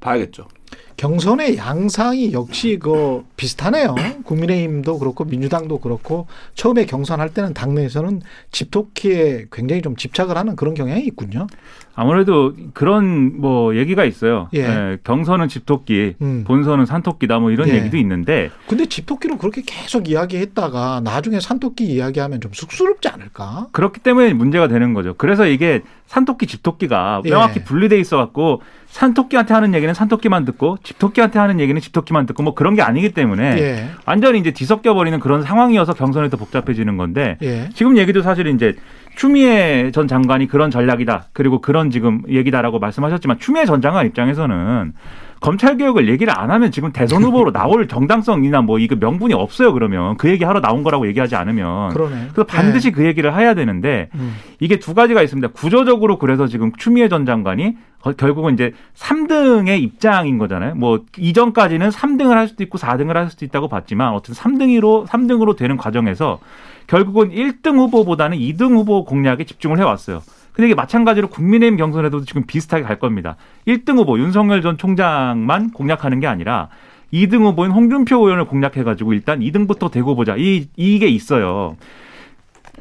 봐야겠죠.
경선의 양상이 역시 그 비슷하네요. 국민의힘도 그렇고 민주당도 그렇고 처음에 경선할 때는 당내에서는 집토끼에 굉장히 좀 집착을 하는 그런 경향이 있군요.
아무래도 그런 뭐 얘기가 있어요.
예.
예, 경선은 집토끼,
음.
본선은 산토끼다 뭐 이런
예.
얘기도 있는데
근데 집토끼로 그렇게 계속 이야기했다가 나중에 산토끼 이야기하면 좀 쑥스럽지 않을까?
그렇기 때문에 문제가 되는 거죠. 그래서 이게 산토끼, 집토끼가
예.
명확히 분리돼 있어 갖고 산토끼한테 하는 얘기는 산토끼만 듣고 집토끼한테 하는 얘기는 집토끼만 듣고 뭐 그런 게 아니기 때문에
예.
완전히 이제 뒤섞여 버리는 그런 상황이어서 경선이 더 복잡해지는 건데
예.
지금 얘기도 사실 이제 추미애 전 장관이 그런 전략이다. 그리고 그런 지금 얘기다라고 말씀하셨지만 추미애 전 장관 입장에서는 검찰 개혁을 얘기를 안 하면 지금 대선 후보로 나올 정당성이나 뭐 이거 명분이 없어요. 그러면 그 얘기 하러 나온 거라고 얘기하지 않으면
그러네.
그래서 반드시 그 얘기를 해야 되는데
음.
이게 두 가지가 있습니다. 구조적으로 그래서 지금 추미애 전 장관이 거- 결국은 이제 3등의 입장인 거잖아요. 뭐 이전까지는 3등을 할 수도 있고 4등을 할 수도 있다고 봤지만 어쨌든 3등으로 3등으로 되는 과정에서 결국은 1등 후보보다는 2등 후보 공략에 집중을 해 왔어요. 근데 이게 마찬가지로 국민의힘 경선에도 지금 비슷하게 갈 겁니다. 1등 후보 윤석열 전 총장만 공략하는 게 아니라 2등 후보인 홍준표 의원을 공략해가지고 일단 2등부터 대고 보자. 이, 이게 있어요.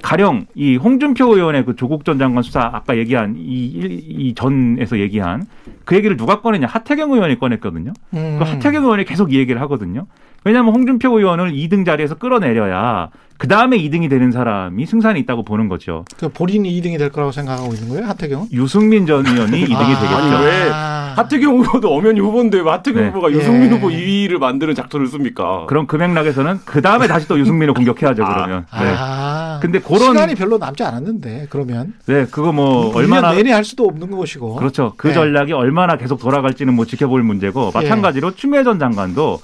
가령 이 홍준표 의원의 그 조국 전 장관 수사 아까 얘기한 이, 일- 이 전에서 얘기한 그 얘기를 누가 꺼냈냐 하태경 의원이 꺼냈거든요.
음.
그 하태경 의원이 계속 이 얘기를 하거든요. 왜냐하면 홍준표 의원을 2등 자리에서 끌어내려야 그 다음에 2등이 되는 사람이 승산이 있다고 보는 거죠.
그 본인이 2등이 될 거라고 생각하고 있는 거예요, 하태경은?
유승민 전 의원이 2등이
아,
되겠죠.
아니, 왜
아.
하태경 후보도 엄연히 후보인데 왜 하태경
네.
후보가
예.
유승민 후보 2위를 만드는 작전을 씁니까?
그럼 그 맥락에서는 그 다음에 다시 또 유승민을 공격해야죠.
아.
그러면. 네.
아.
근데 그런
시간이 별로 남지 않았는데 그러면
네, 그거 뭐
얼마나
얼마나
내내 할 수도 없는 것이고.
그렇죠. 그
네.
전략이 얼마나 계속 돌아갈지는 뭐 지켜볼 문제고
예.
마찬가지로 추미애 전 장관도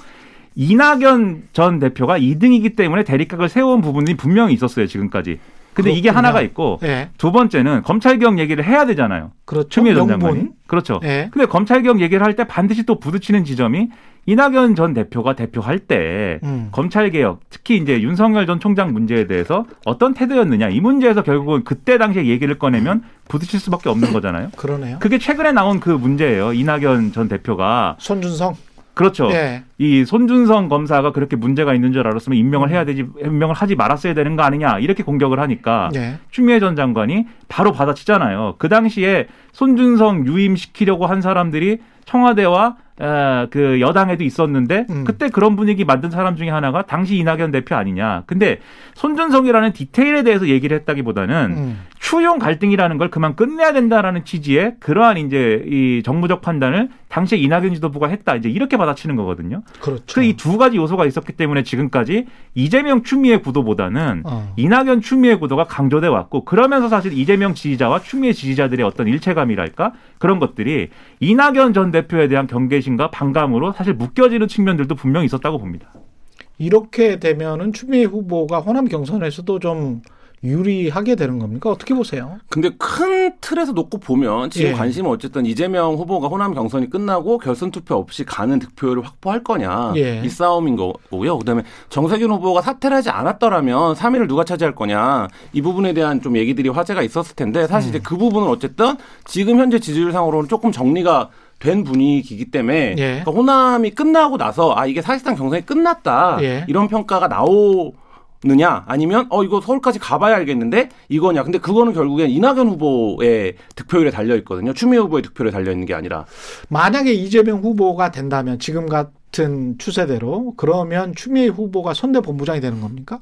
이낙연 전 대표가 2등이기 때문에 대립각을 세운 부분이 분명히 있었어요 지금까지. 근데 이게
그렇군요.
하나가 있고
예.
두 번째는 검찰개혁 얘기를 해야 되잖아요.
그렇죠.
추미애 전. 장관이. 그렇죠.
예.
근데 검찰개혁 얘기를 할 때 반드시 또 부딪히는 지점이 이낙연 전 대표가 대표할 때
음.
검찰 개혁 특히 이제 윤석열 전 총장 문제에 대해서 어떤 태도였느냐 이 문제에서 결국은 그때 당시에 얘기를 꺼내면 부딪힐 수밖에 없는 거잖아요.
그러네요.
그게 최근에 나온 그 문제예요. 이낙연 전 대표가
손준성.
그렇죠.
예.
이 손준성 검사가 그렇게 문제가 있는 줄 알았으면 임명을 해야 되지 임명을 하지 말았어야 되는 거 아니냐 이렇게 공격을 하니까
예.
추미애 전 장관이 바로 받아치잖아요. 그 당시에 손준성 유임시키려고 한 사람들이 청와대와 에, 그 여당에도 있었는데
음.
그때 그런 분위기 만든 사람 중에 하나가 당시 이낙연 대표 아니냐. 근데 손준성이라는 디테일에 대해서 얘기를 했다기보다는
음.
추용 갈등이라는 걸 그만 끝내야 된다라는 취지의 그러한 이제 이 정무적 판단을 당시에 이낙연 지도부가 했다. 이제 이렇게 받아치는 거거든요.
그렇죠.
그 이 두 가지 요소가 있었기 때문에 지금까지 이재명 추미애 구도보다는
어.
이낙연 추미애 구도가 강조돼 왔고 그러면서 사실 이재명 지지자와 추미애 지지자들의 어떤 일체감이랄까 그런 것들이 이낙연 전 대표에 대한 경계 심과 반감으로 사실 묶여지는 측면들도 분명히 있었다고 봅니다.
이렇게 되면은 추미애 후보가 호남 경선에서도 좀 유리하게 되는 겁니까? 어떻게 보세요?
근데 큰 틀에서 놓고 보면 지금
예.
관심은 어쨌든 이재명 후보가 호남 경선이 끝나고 결선 투표 없이 가는 득표율을 확보할 거냐
예.
이 싸움인 거고요. 그다음에 정세균 후보가 사퇴를 하지 않았더라면 3위를 누가 차지할 거냐 이 부분에 대한 좀 얘기들이 화제가 있었을 텐데 사실
음.
이제 그 부분은 어쨌든 지금 현재 지지율 상으로는 조금 정리가 된 분위기이기 때문에
예.
그러니까 호남이 끝나고 나서 아 이게 사실상 경선이 끝났다
예.
이런 평가가 나오 느냐 아니면 어 이거 서울까지 가봐야 알겠는데 이거냐 근데 그거는 결국엔 이낙연 후보의 득표율에 달려 있거든요 추미애 후보의 득표율에 달려 있는 게 아니라
만약에 이재명 후보가 된다면 지금 같은 추세대로 그러면 추미애 후보가 선대 본부장이 되는 겁니까?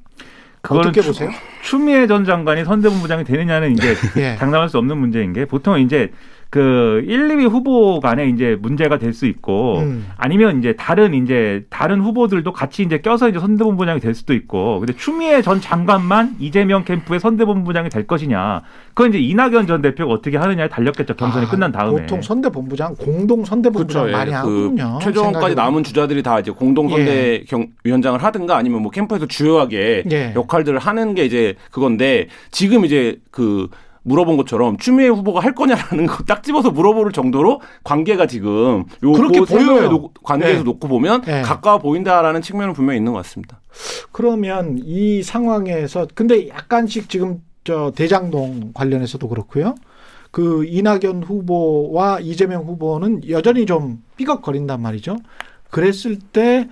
그거는
어떻게
추-
보세요?
추미애 전 장관이 선대본부장이 되느냐는 이제
예.
장담할 수 없는 문제인 게 보통 이제 그 1, 2위 후보 간에 이제 문제가 될 수 있고
음.
아니면 이제 다른 이제 다른 후보들도 같이 이제 껴서 이제 선대본부장이 될 수도 있고 근데 추미애 전 장관만 이재명 캠프의 선대본부장이 될 것이냐 그건 이제 이낙연 전 대표가 어떻게 하느냐에 달렸겠죠 경선이
아,
끝난 다음에
보통 선대 본부장 공동 선대 본부장 많이
예.
하거든요.
그 최종까지. 남은 주자들이 다 이제 공동 선대 경 위원장을 하든가 아니면 뭐 캠프에서 주요하게
예.
역할들을 하는 게 이제 그건데 지금 이제 그 물어본 것처럼 추미애 후보가 할 거냐라는 거 딱 집어서 물어볼 정도로 관계가 지금 요
그렇게 보여요.
놓- 관계에서
네.
놓고 보면
네.
가까워 보인다라는 측면은 분명히 있는 것 같습니다.
그러면 이 상황에서 근데 약간씩 지금 저 대장동 관련해서도 그렇고요. 그 이낙연 후보와 이재명 후보는 여전히 좀 삐걱거린단 말이죠. 그랬을 때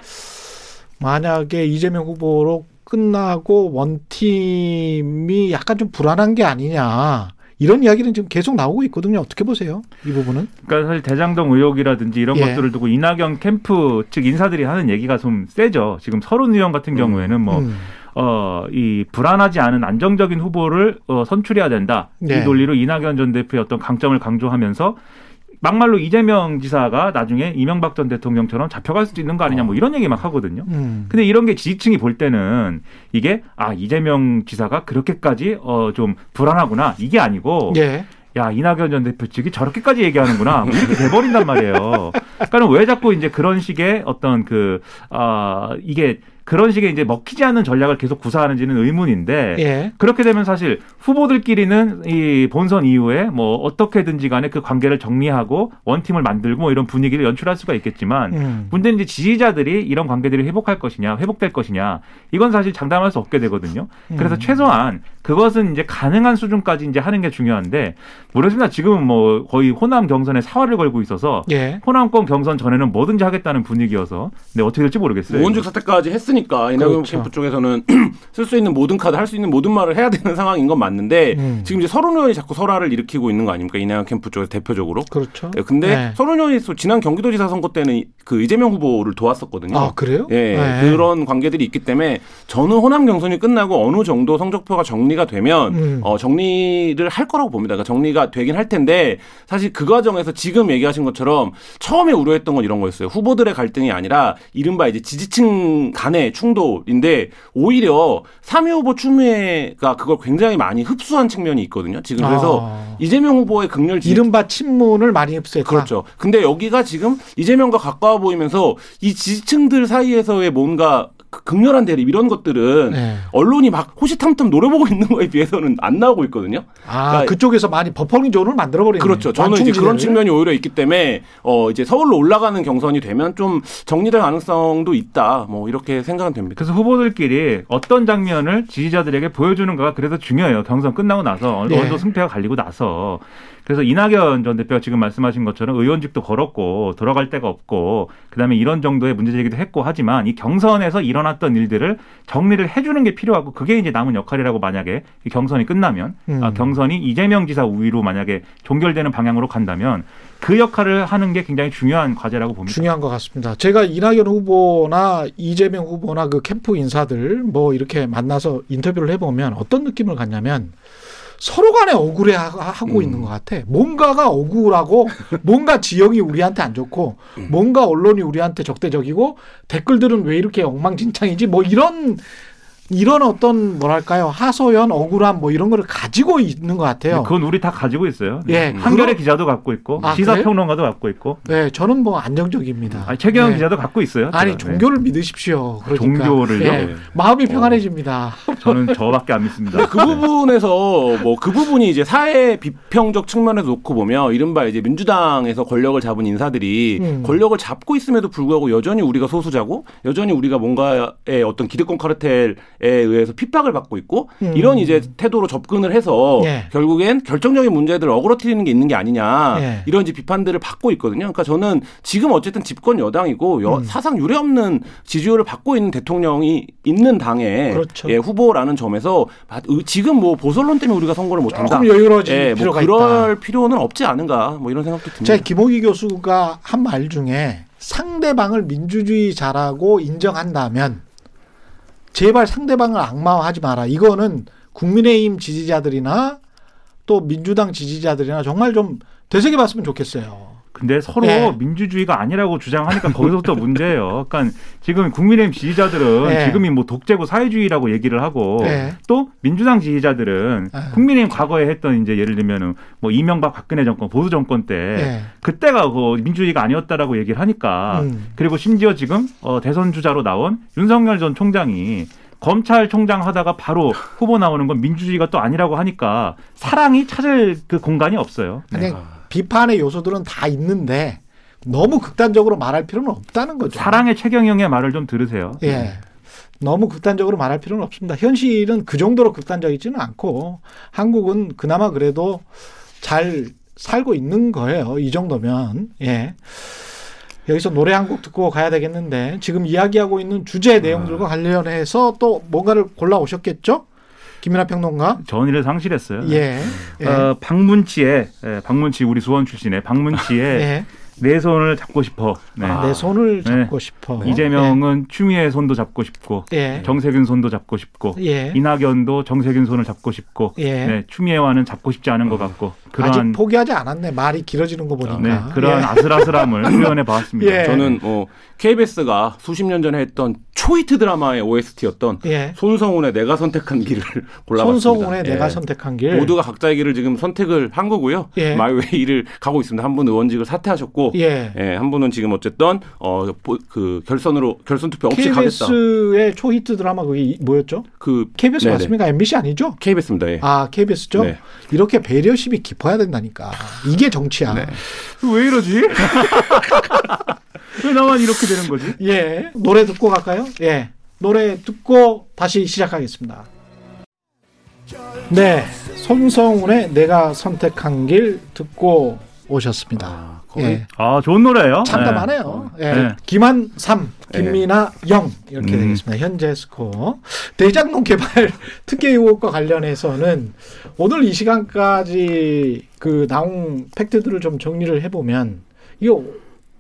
만약에 이재명 후보로 끝나고 원팀이 약간 좀 불안한 게 아니냐. 이런 이야기는 지금 계속 나오고 있거든요. 어떻게 보세요? 이 부분은?
그러니까 사실 대장동 의혹이라든지 이런
예.
것들을 두고 이낙연 캠프 측 인사들이 하는 얘기가 좀 세죠. 지금 서른 의원 같은 경우에는 뭐
음.
어, 이 불안하지 않은 안정적인 후보를 어, 선출해야 된다.
네.
이 논리로 이낙연 전 대표의 어떤 강점을 강조하면서 막말로 이재명 지사가 나중에 이명박 전 대통령처럼 잡혀갈 수도 있는 거 아니냐 뭐 이런 얘기 막 하거든요.
음.
근데 이런 게 지지층이 볼 때는 이게 아 이재명 지사가 그렇게까지 어 좀 불안하구나 이게 아니고
예.
야 이낙연 전 대표 측이 저렇게까지 얘기하는구나 뭐 이렇게 돼버린단 말이에요. 그러니까 왜 자꾸 이제 그런 식의 어떤 그 아 이게 그런 식의 이제 먹히지 않는 전략을 계속 구사하는지는 의문인데
예.
그렇게 되면 사실 후보들끼리는 이 본선 이후에 뭐 어떻게든지 간에 그 관계를 정리하고 원팀을 만들고 뭐 이런 분위기를 연출할 수가 있겠지만
음.
문제는 이제 지지자들이 이런 관계들이 회복할 것이냐, 회복될 것이냐, 이건 사실 장담할 수 없게 되거든요. 그래서
음.
최소한 그것은 이제 가능한 수준까지 이제 하는 게 중요한데, 모르겠습니다. 지금은 뭐 거의 호남 경선에 사활을 걸고 있어서,
예.
호남권 경선 전에는 뭐든지 하겠다는 분위기여서, 근데 어떻게 될지 모르겠어요.
오원직 사태까지 했으니 까 이낙연
그렇죠.
캠프 쪽에서는 쓸 수 있는 모든 카드 할 수 있는 모든 말을 해야 되는 상황인 건 맞는데
음.
지금 이제 서른 의원이 자꾸 설화를 일으키고 있는 거 아닙니까 이낙연 캠프 쪽에서 대표적으로.
그렇죠.
예, 근데
네.
서른 의원이 또 지난 경기도지사 선거 때는 이- 그 이재명 후보를 도왔었거든요.
아, 그래요?
예,
네.
그런 관계들이 있기 때문에 저는 호남 경선이 끝나고 어느 정도 성적표가 정리가 되면
음.
어, 정리를 할 거라고 봅니다. 그러니까 정리가 되긴 할 텐데 사실 그 과정에서 지금 얘기하신 것처럼 처음에 우려했던 건 이런 거였어요. 후보들의 갈등이 아니라 이른바 이제 지지층 간의 충돌인데 오히려 3위 후보 추미애가 그걸 굉장히 많이 흡수한 측면이 있거든요. 지금 그래서
아.
이재명 후보의 극렬 지지
이른바 친문을 많이 흡수했다.
그렇죠. 근데 여기가 지금 이재명과 가까워 보이면서 이 지지층들 사이에서의 뭔가 그 극렬한 대립 이런 것들은
네.
언론이 막 호시탐탐 노려보고 있는 거에 비해서는 안 나오고 있거든요.
아,
그러니까
그쪽에서 많이 버퍼링 존을 만들어 버리는
그렇죠. 저는 이제 그런 측면이 오히려 있기 때문에 어 이제 서울로 올라가는 경선이 되면 좀 정리될 가능성도 있다. 뭐 이렇게 생각은 됩니다.
그래서 후보들끼리 어떤 장면을 지지자들에게 보여주는가가 그래서 중요해요. 경선 끝나고 나서 어느
네.
정도 승패가 갈리고 나서. 그래서 이낙연 전 대표가 지금 말씀하신 것처럼 의원직도 걸었고 돌아갈 데가 없고 그다음에 이런 정도의 문제 제기도 했고 하지만 이 경선에서 일어났던 일들을 정리를 해주는 게 필요하고 그게 이제 남은 역할이라고 만약에 이 경선이 끝나면
음.
아, 경선이 이재명 지사 우위로 만약에 종결되는 방향으로 간다면 그 역할을 하는 게 굉장히 중요한 과제라고 봅니다.
중요한 것 같습니다. 제가 이낙연 후보나 이재명 후보나 그 캠프 인사들 뭐 이렇게 만나서 인터뷰를 해보면 어떤 느낌을 갖냐면 서로 간에 억울해 하- 하고
음.
있는 것 같아. 뭔가가 억울하고 뭔가 지형이 우리한테 안 좋고 뭔가 언론이 우리한테 적대적이고 댓글들은 왜 이렇게 엉망진창이지 뭐 이런 이런 어떤 뭐랄까요 하소연 억울함 뭐 이런 거를 가지고 있는 것 같아요.
그건 우리 다 가지고 있어요.
예,
한겨레
그런-
기자도 갖고 있고
아,
시사 평론가도 갖고 있고
네, 저는 뭐 안정적입니다.
아니, 최경영
네.
기자도 갖고 있어요.
아니
제가.
종교를 믿으십시오. 그러니까.
종교를요?
예, 마음이 평안해집니다.
네. 저는 저밖에 안 믿습니다.
그 부분에서 뭐 그 부분이 이제 사회 비평적 측면에서 놓고 보면 이른바 이제 민주당에서 권력을 잡은 인사들이
음.
권력을 잡고 있음에도 불구하고 여전히 우리가 소수자고 여전히 우리가 뭔가의 어떤 기득권 카르텔에 의해서 핍박을 받고 있고
음.
이런 이제 태도로 접근을 해서
예.
결국엔 결정적인 문제들을 어그러뜨리는 게 있는 게 아니냐
예.
이런 이제 비판들을 받고 있거든요. 그러니까 저는 지금 어쨌든 집권 여당이고 여-
음.
사상 유례 없는 지지율을 받고 있는 대통령이 있는 당의
그렇죠.
예, 후보라는 점에서 지금 뭐 보선론 때문에 우리가 선거를 못 한다.
조금 여유로워질
예, 뭐
필요가
그럴
있다.
필요는 없지 않은가 뭐 이런 생각도 듭니다.
제가 김호기 교수가 한 말 중에 상대방을 민주주의자라고 인정한다면 제발 상대방을 악마화하지 마라. 이거는 국민의힘 지지자들이나 또 민주당 지지자들이나 정말 좀 되새겨 봤으면 좋겠어요.
근데 서로
예.
민주주의가 아니라고 주장하니까 거기서부터 문제예요. 그러니까 지금 국민의힘 지지자들은
예.
지금이 뭐 독재고 사회주의라고 얘기를 하고
예.
또 민주당 지지자들은
예.
국민의힘 과거에 했던 이제 예를 들면은 뭐 이명박 박근혜 정권 보수 정권 때
예.
그때가 그 민주주의가 아니었다라고 얘기를 하니까
음.
그리고 심지어 지금 어, 대선 주자로 나온 윤석열 전 총장이 검찰총장 하다가 바로 후보 나오는 건 민주주의가 또 아니라고 하니까 사랑이 찾을 그 공간이 없어요.
그냥 비판의 요소들은 다 있는데 너무 극단적으로 말할 필요는 없다는 거죠.
사랑의 최경영의 말을 좀 들으세요.
예. 너무 극단적으로 말할 필요는 없습니다. 현실은 그 정도로 극단적이지는 않고 한국은 그나마 그래도 잘 살고 있는 거예요. 이 정도면 예. 여기서 노래 한 곡 듣고 가야 되겠는데 지금 이야기하고 있는 주제 내용들과 관련해서 또 뭔가를 골라 오셨겠죠? 김민하 평론가.
전의를 상실했어요.
예. 예.
어, 박문치의 예, 박문치 우리 수원 출신의 박문치의
예.
내 손을 잡고 싶어. 네.
내 손을
네.
잡고 싶어.
이재명은 추미애 손도 잡고 싶고
예.
정세균 손도 잡고 싶고
예.
이낙연도 정세균 손을 잡고 싶고
예.
네, 추미애와는 잡고 싶지 않은 것 같고
아직 포기하지 않았네. 말이 길어지는 거 보니까.
네, 그러한
예.
아슬아슬함을 표현해 봤습니다.
예.
저는 뭐 KBS가 수십 년 전에 했던 초이트 드라마의 OST였던
예.
손성훈의 내가 선택한 길을 골라봤습니다.
손성훈의
예.
내가 선택한 길.
모두가 각자의 길을 지금 선택을 한 거고요.
예.
마이웨이를 가고 있습니다. 한분 의원직을 사퇴하셨고,
예.
예, 한 분은 지금 어쨌든 어 그 결선으로 결선 투표 없이 가겠다.
KBS의 초히트 드라마 그게 이- 뭐였죠?
그
KBS
네네.
맞습니까? MBC 아니죠?
KBS입니다. 예.
아, KBS죠?
네.
이렇게 배려심이 깊 어야 된다니까. 이게 정치야.
네.
왜 이러지? 왜 나만 이렇게 되는 거지?
예. 노래 듣고 갈까요? 예. 노래 듣고 다시 시작하겠습니다. 네. 손성훈의 내가 선택한 길 듣고 오셨습니다.
아, 거의
예.
아 좋은 노래예요.
참담하네요. 예.
네.
김한 3, 김민아 0 이렇게
음.
되겠습니다. 현재 스코어. 대장동 개발 특혜 의혹과 관련해서는 오늘 이 시간까지 그 나온 팩트들을 좀 정리를 해보면 이거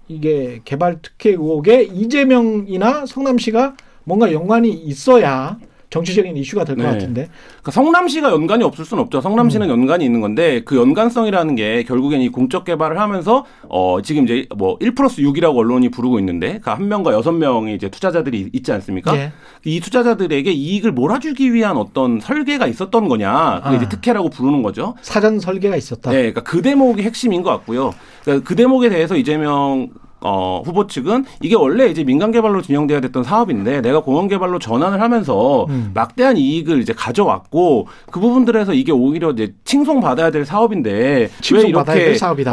이게 개발 특혜 의혹에 이재명이나 성남시가 뭔가 연관이 있어야 정치적인 이슈가 될것
네.
같은데.
그러니까 성남시가 연관이 없을 수는 없죠. 성남시는
음.
연관이 있는 건데 그 연관성이라는 게 결국엔 이 공적 개발을 하면서 어 지금 이제 뭐1 플러스 6이라고 언론이 부르고 있는데 그 한 명과 여섯 명의 이제 투자자들이 있지 않습니까?
예.
이 투자자들에게 이익을 몰아주기 위한 어떤 설계가 있었던 거냐. 그게
아.
이제 특혜라고 부르는 거죠.
사전 설계가 있었다.
네, 그러니까 그 대목이 핵심인 것 같고요. 그러니까 그 대목에 대해서 이재명 어, 후보 측은 이게 원래 이제 민간 개발로 진행돼야 됐던 사업인데 내가 공원 개발로 전환을 하면서
음.
막대한 이익을 이제 가져왔고 그 부분들에서 이게 오히려 이제 칭송 받아야 될 사업인데 왜 이렇게.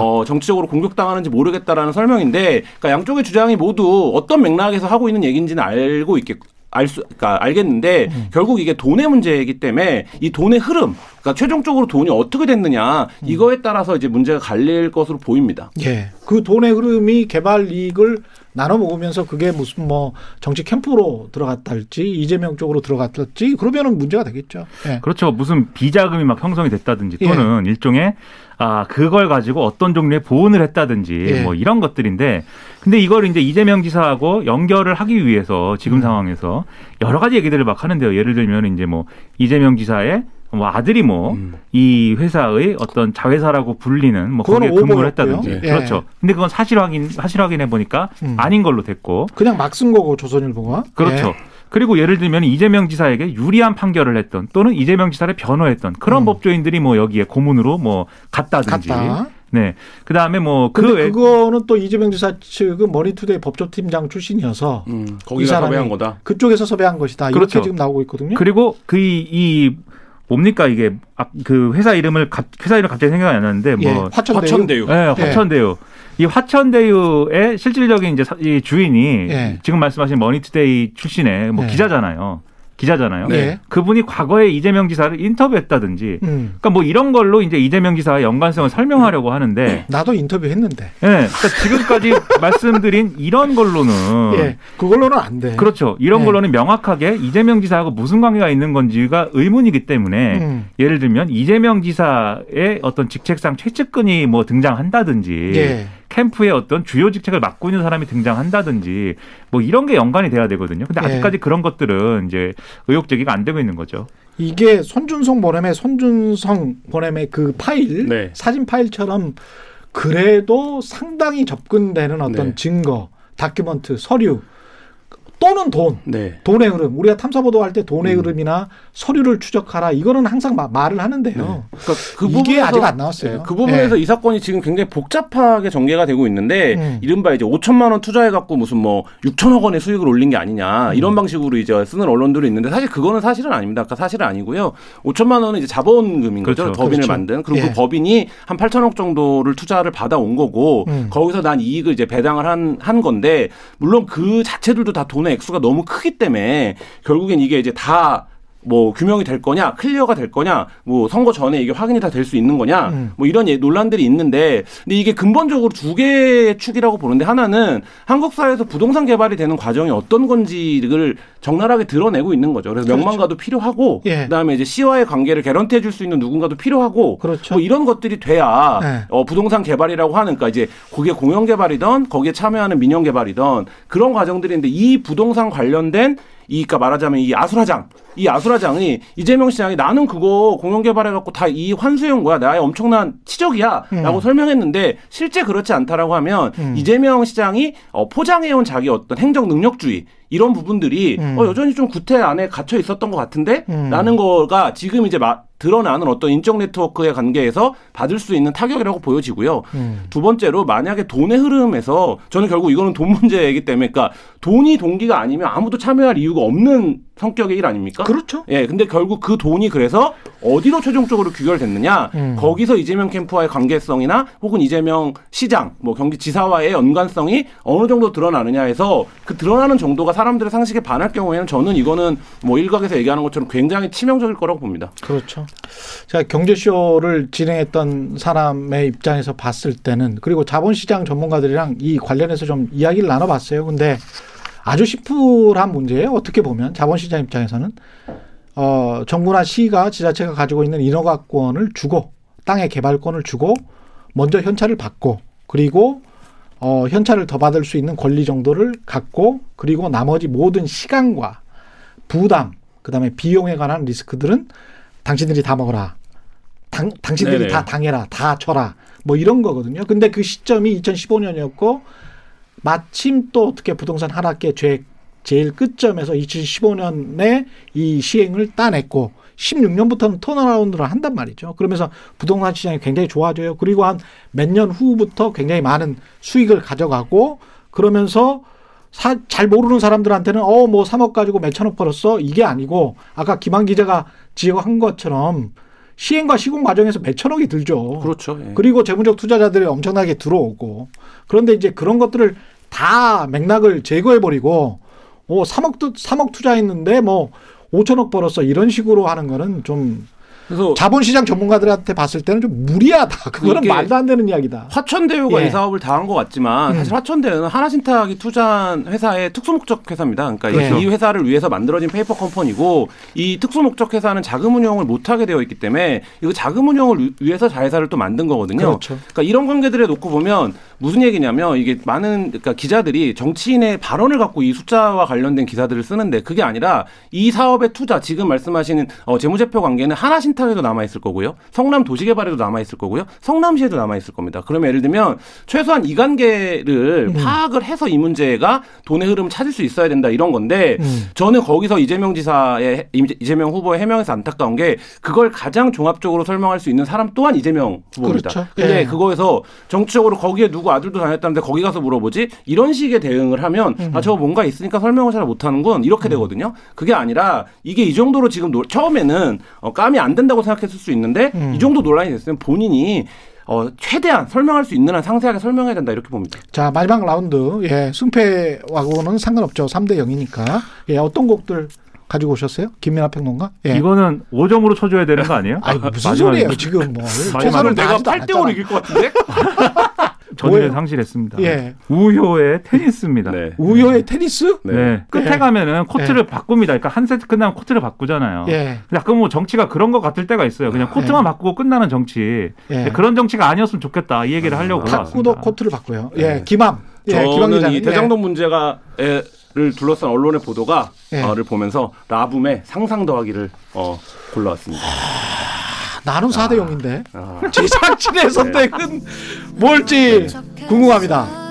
어, 정치적으로 공격당하는지 모르겠다라는 설명인데 그러니까 양쪽의 주장이 모두 어떤 맥락에서 하고 있는 얘기인지는 알고 있겠 알 수, 그러니까 알겠는데
음.
결국 이게 돈의 문제이기 때문에 이 돈의 흐름, 그러니까 최종적으로 돈이 어떻게 됐느냐
음.
이거에 따라서 이제 문제가 갈릴 것으로 보입니다.
예. 그 돈의 흐름이 개발 이익을 나눠 먹으면서 그게 무슨 뭐 정치 캠프로 들어갔달지 이재명 쪽으로 들어갔달지 그러면은 문제가 되겠죠. 예.
그렇죠. 무슨 비자금이 막 형성이 됐다든지
예.
또는 일종의 아 그걸 가지고 어떤 종류의 보온을 했다든지
예.
뭐 이런 것들인데 근데 이걸 이제 이재명 지사하고 연결을 하기 위해서 지금
음.
상황에서 여러 가지 얘기들을 막 하는데요. 예를 들면 이제 뭐 이재명 지사의 뭐 아들이 뭐이 회사의 어떤 자회사라고 불리는 뭐 거기에 근무를. 했다든지
예.
그렇죠. 근데 그건 사실 확인 사실 확인해 보니까
음.
아닌 걸로 됐고
그냥 막 쓴 거고 조선일보가.
그렇죠.
예.
그리고 예를 들면 이재명 지사에게 유리한 판결을 했던 또는 이재명 지사를 변호했던 그런
음.
법조인들이 뭐 여기에 고문으로 뭐 갔다든지.
갔다.
네. 그다음에 뭐
근데
그외
그거는 또 이재명 지사 측은 머니투데이 법조팀장 출신이어서
음, 거기가
사람이
섭외한 거다.
그쪽에서 섭외한 것이다.
그렇죠.
이렇게 지금 나오고 있거든요.
그리고 그이 뭡니까 이게 아, 그 회사 이름을 갑- 회사 이름 갑자기 생각이 안 나는데
예.
뭐
화천대유.
화천대유.
네, 화천대유. 이 화천대유의 실질적인 이제 사- 이 주인이
예.
지금 말씀하신 머니투데이 출신의 뭐
예.
기자잖아요. 기자잖아요.
네.
그분이 과거에 이재명 지사를 인터뷰했다든지
음.
그러니까 뭐 이런 걸로 이제 이재명 지사의 연관성을 설명하려고 하는데
나도 인터뷰했는데.
예. 그러니까 지금까지 말씀드린 이런 걸로는
예. 그걸로는 안 돼.
그렇죠. 이런
네.
걸로는 명확하게 이재명 지사하고 무슨 관계가 있는 건지가 의문이기 때문에
음.
예를 들면 이재명 지사의 어떤 직책상 최측근이 뭐 등장한다든지
예.
캠프의 어떤 주요 직책을 맡고 있는 사람이 등장한다든지 뭐 이런 게 연관이 돼야 되거든요. 근데
예.
아직까지 그런 것들은 이제 의혹 제기가 안 되고 있는 거죠.
이게 손준성 보냄의 손준성 보냄의 그 파일
네.
사진 파일처럼 그래도 상당히 접근되는 어떤
네.
증거 document 서류 또는 돈
네.
돈의 흐름 우리가 탐사 보도 할 때 돈의
음.
흐름이나 서류를 추적하라 이거는 항상 마- 말을 하는데요.
그러니까 그
이게
부분에서-
아직 안 나왔어요.
네, 그 부분에서
예.
이 사건이 지금 굉장히 복잡하게 전개가 되고 있는데
음.
이른바 이제 5천만 원 투자해 갖고 무슨 뭐 6천억 원의 수익을 올린 게
음.
아니냐 이런 방식으로 이제 쓰는 언론들이 있는데 사실 그거는 사실은 아닙니다. 그러니까 사실은 아니고요. 5천만 원은 이제 자본금인 거죠.
그렇죠.
법인을
그렇죠.
만든 그리고
예.
그 법인이 한 8천억 정도를 투자를 받아온 거고
음.
거기서 난 이익을 이제 배당을 한, 한 건데 물론 그 자체들도 다 돈의 액수가 너무 크기 때문에 결국엔 이게 이제 다 뭐 규명이 될 거냐, clear가 될 거냐, 뭐 선거 전에 이게 확인이 다 될 수 있는 거냐,
음.
뭐 이런 예- 논란들이 있는데, 근데 이게 근본적으로 두 개의 축이라고 보는데 하나는 한국 사회에서 부동산 개발이 되는 과정이 어떤 건지를 적나라하게 드러내고 있는 거죠. 그래서
그렇죠.
명망가도 필요하고,
예.
그다음에 이제 시와의 관계를 guarantee해 줄 수 있는 누군가도 필요하고,
그렇죠.
뭐 이런 것들이 돼야
네.
어, 부동산 개발이라고 하는, 그러니까 이제 거기에 공영 개발이던 거기에 참여하는 민영 개발이던 그런 과정들인데 이 부동산 관련된 이, 그니까 말하자면 이 아수라장, 이 아수라장이 이재명 시장이 나는 그거 공영 개발해갖고 다 이 환수해온 거야. 나의 엄청난 치적이야. 라고 설명했는데 실제 그렇지 않다라고 하면
음.
이재명 시장이 어, 포장해온 자기 어떤 행정 능력주의 이런 부분들이
음.
어, 여전히 좀 구태 안에 갇혀 있었던 것 같은데
음.
라는 거가 지금 이제 마- 드러나는 어떤 인적 네트워크의 관계에서 받을 수 있는 타격이라고 보여지고요.
음.
두 번째로 만약에 돈의 흐름에서 저는 결국 이거는 돈 문제이기 때문에 그러니까 돈이 동기가 아니면 아무도 참여할 이유가 없는 성격의 일 아닙니까?
그렇죠.
예, 근데 결국 그 돈이 그래서 어디로 최종적으로 귀결됐느냐?
음.
거기서 이재명 캠프와의 관계성이나 혹은 이재명 시장, 뭐 경기지사와의 연관성이 어느 정도 드러나느냐 해서 그 드러나는 정도가 사람들의 상식에 반할 경우에는 저는 이거는 뭐 일각에서 얘기하는 것처럼 굉장히 치명적일 거라고 봅니다.
그렇죠. 제가 경제쇼를 진행했던 사람의 입장에서 봤을 때는 그리고 자본시장 전문가들이랑 이 관련해서 좀 이야기를 나눠봤어요. 근데 아주 심플한 문제예요. 어떻게 보면 자본시장 입장에서는 어, 정부나 시가 지자체가 가지고 있는 인허가권을 주고 땅의 개발권을 주고 먼저 현찰을 받고 그리고 어, 현찰을 더 받을 수 있는 권리 정도를 갖고 그리고 나머지 모든 시간과 부담 그다음에 비용에 관한 리스크들은 당신들이 다 먹어라. 당, 당신들이
네네.
다 당해라. 다 쳐라. 뭐 이런 거거든요. 근데 그 시점이 2015년이었고 마침 또 어떻게 부동산 하락의 죄 제일 끝점에서 2015년에 이 시행을 따냈고 16년부터는 턴어라운드를 한단 말이죠. 그러면서 부동산 시장이 굉장히 좋아져요. 그리고 한 몇 년 후부터 굉장히 많은 수익을 가져가고 그러면서 사, 잘 모르는 사람들한테는 어 뭐 3억 가지고 몇천억 벌었어 이게 아니고 아까 김한 기자가 지적한 것처럼 시행과 시공 과정에서 몇천억이 들죠.
그렇죠. 예.
그리고 재무적 투자자들이 엄청나게 들어오고 그런데 이제 그런 것들을 다 맥락을 제거해 버리고 오 3억 도 3억 투자했는데 뭐 5천억 벌었어 이런 식으로 하는 거는 좀
그래서
자본시장 전문가들한테 봤을 때는 좀 무리하다. 그거는 말도 안 되는 이야기다.
화천대유가
예.
이 사업을 다 한 것 같지만
음.
사실 화천대유는 하나신탁이 투자한 회사의 특수목적 회사입니다. 그러니까
그렇죠.
이 회사를 위해서 만들어진 페이퍼 컴퍼니고 이 특수목적 회사는 자금 운용을 못하게 되어 있기 때문에 이거 자금 운용을 위- 위해서 자회사를 또 만든 거거든요.
그렇죠.
그러니까 이런 관계들에 놓고 보면 무슨 얘기냐면 이게 많은 그러니까 기자들이 정치인의 발언을 갖고 이 숫자와 관련된 기사들을 쓰는데 그게 아니라 이 사업의 투자 지금 말씀하시는 어, 재무제표 관계는 하나신탁에도 남아 있을 거고요, 성남 도시개발에도 남아 있을 거고요, 성남시에도 남아 있을 겁니다. 그러면 예를 들면 최소한 이 관계를 파악을 해서 이 문제가 돈의 흐름을 찾을 수 있어야 된다 이런 건데
음.
저는 거기서 이재명 지사의 이재명 후보의 해명에서 안타까운 게 그걸 가장 종합적으로 설명할 수 있는 사람 또한 이재명 후보입니다.
그렇죠.
근데
예.
그거에서 정치적으로 거기에 누구 아들도 다녔다는데 거기 가서 물어보지 이런 식의 대응을 하면
음.
아 저거 뭔가 있으니까 설명을 잘 못하는군 이렇게 되거든요. 그게 아니라 이게 이 정도로 지금 노- 처음에는 어, 감이 안 된다 고 생각했을 수 있는데
음.
이 정도 논란이 됐으면 본인이 어, 최대한 설명할 수 있는 한 상세하게 설명해야 된다 이렇게 봅니다.
자 마지막 라운드 예 승패하고는 상관없죠. 3대 0이니까 예 어떤 곡들 가지고 오셨어요? 김민아 평론가? 예.
이거는 5점으로 쳐줘야 되는 거 아니에요?
아니 무슨 소리예요 지금 뭐 최선을
내가
다하지도 않았잖아.
이길 것 같은데?
뭐예요?
상실했습니다.
예.
우효의 테니스입니다. 네.
우효의 테니스?
끝에
예.
가면은 코트를 바꿉니다. 그러니까 한 세트 끝나면 코트를 바꾸잖아요.
예.
약간 뭐 정치가 그런 것 같을 때가 있어요. 그냥 코트만 바꾸고 끝나는 정치.
예.
그런 정치가 아니었으면 좋겠다. 이 얘기를 하려고
탁구도
올라왔습니다.
코트를 바꿔요. 예, 김함. 예, 김함
저는. 이 대장동 문제가 에, 를 둘러싼 언론의 보도가
예.
어,를 보면서 라붐의 상상 더하기를 어, 골라왔습니다.
예. 나는 4대 0인데
아.
제작진의 선택은 뭘지 궁금합니다.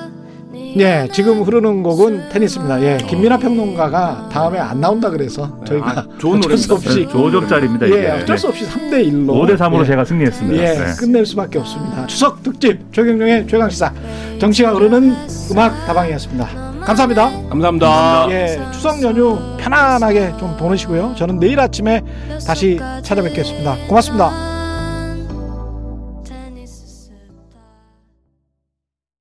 예, 지금 흐르는 곡은 테니스입니다. 예, 김민아 평론가가 다음에 안 나온다 그래서 저희가
아, 좋은
어쩔 수. 없이
5점짜리입니다.
예, 어쩔 수 없이 3대 1로
5대 3으로
예,
제가 승리했습니다.
예,
네.
끝낼 수밖에 없습니다. 추석 특집 최경영의 최강 시사 정치가 흐르는 음악 다방이었습 니다. 감사합니다.
감사합니다.
예, 추석 연휴 편안하게 좀 보내시고요. 저는 내일 아침에 다시 찾아뵙겠습니다. 고맙습니다.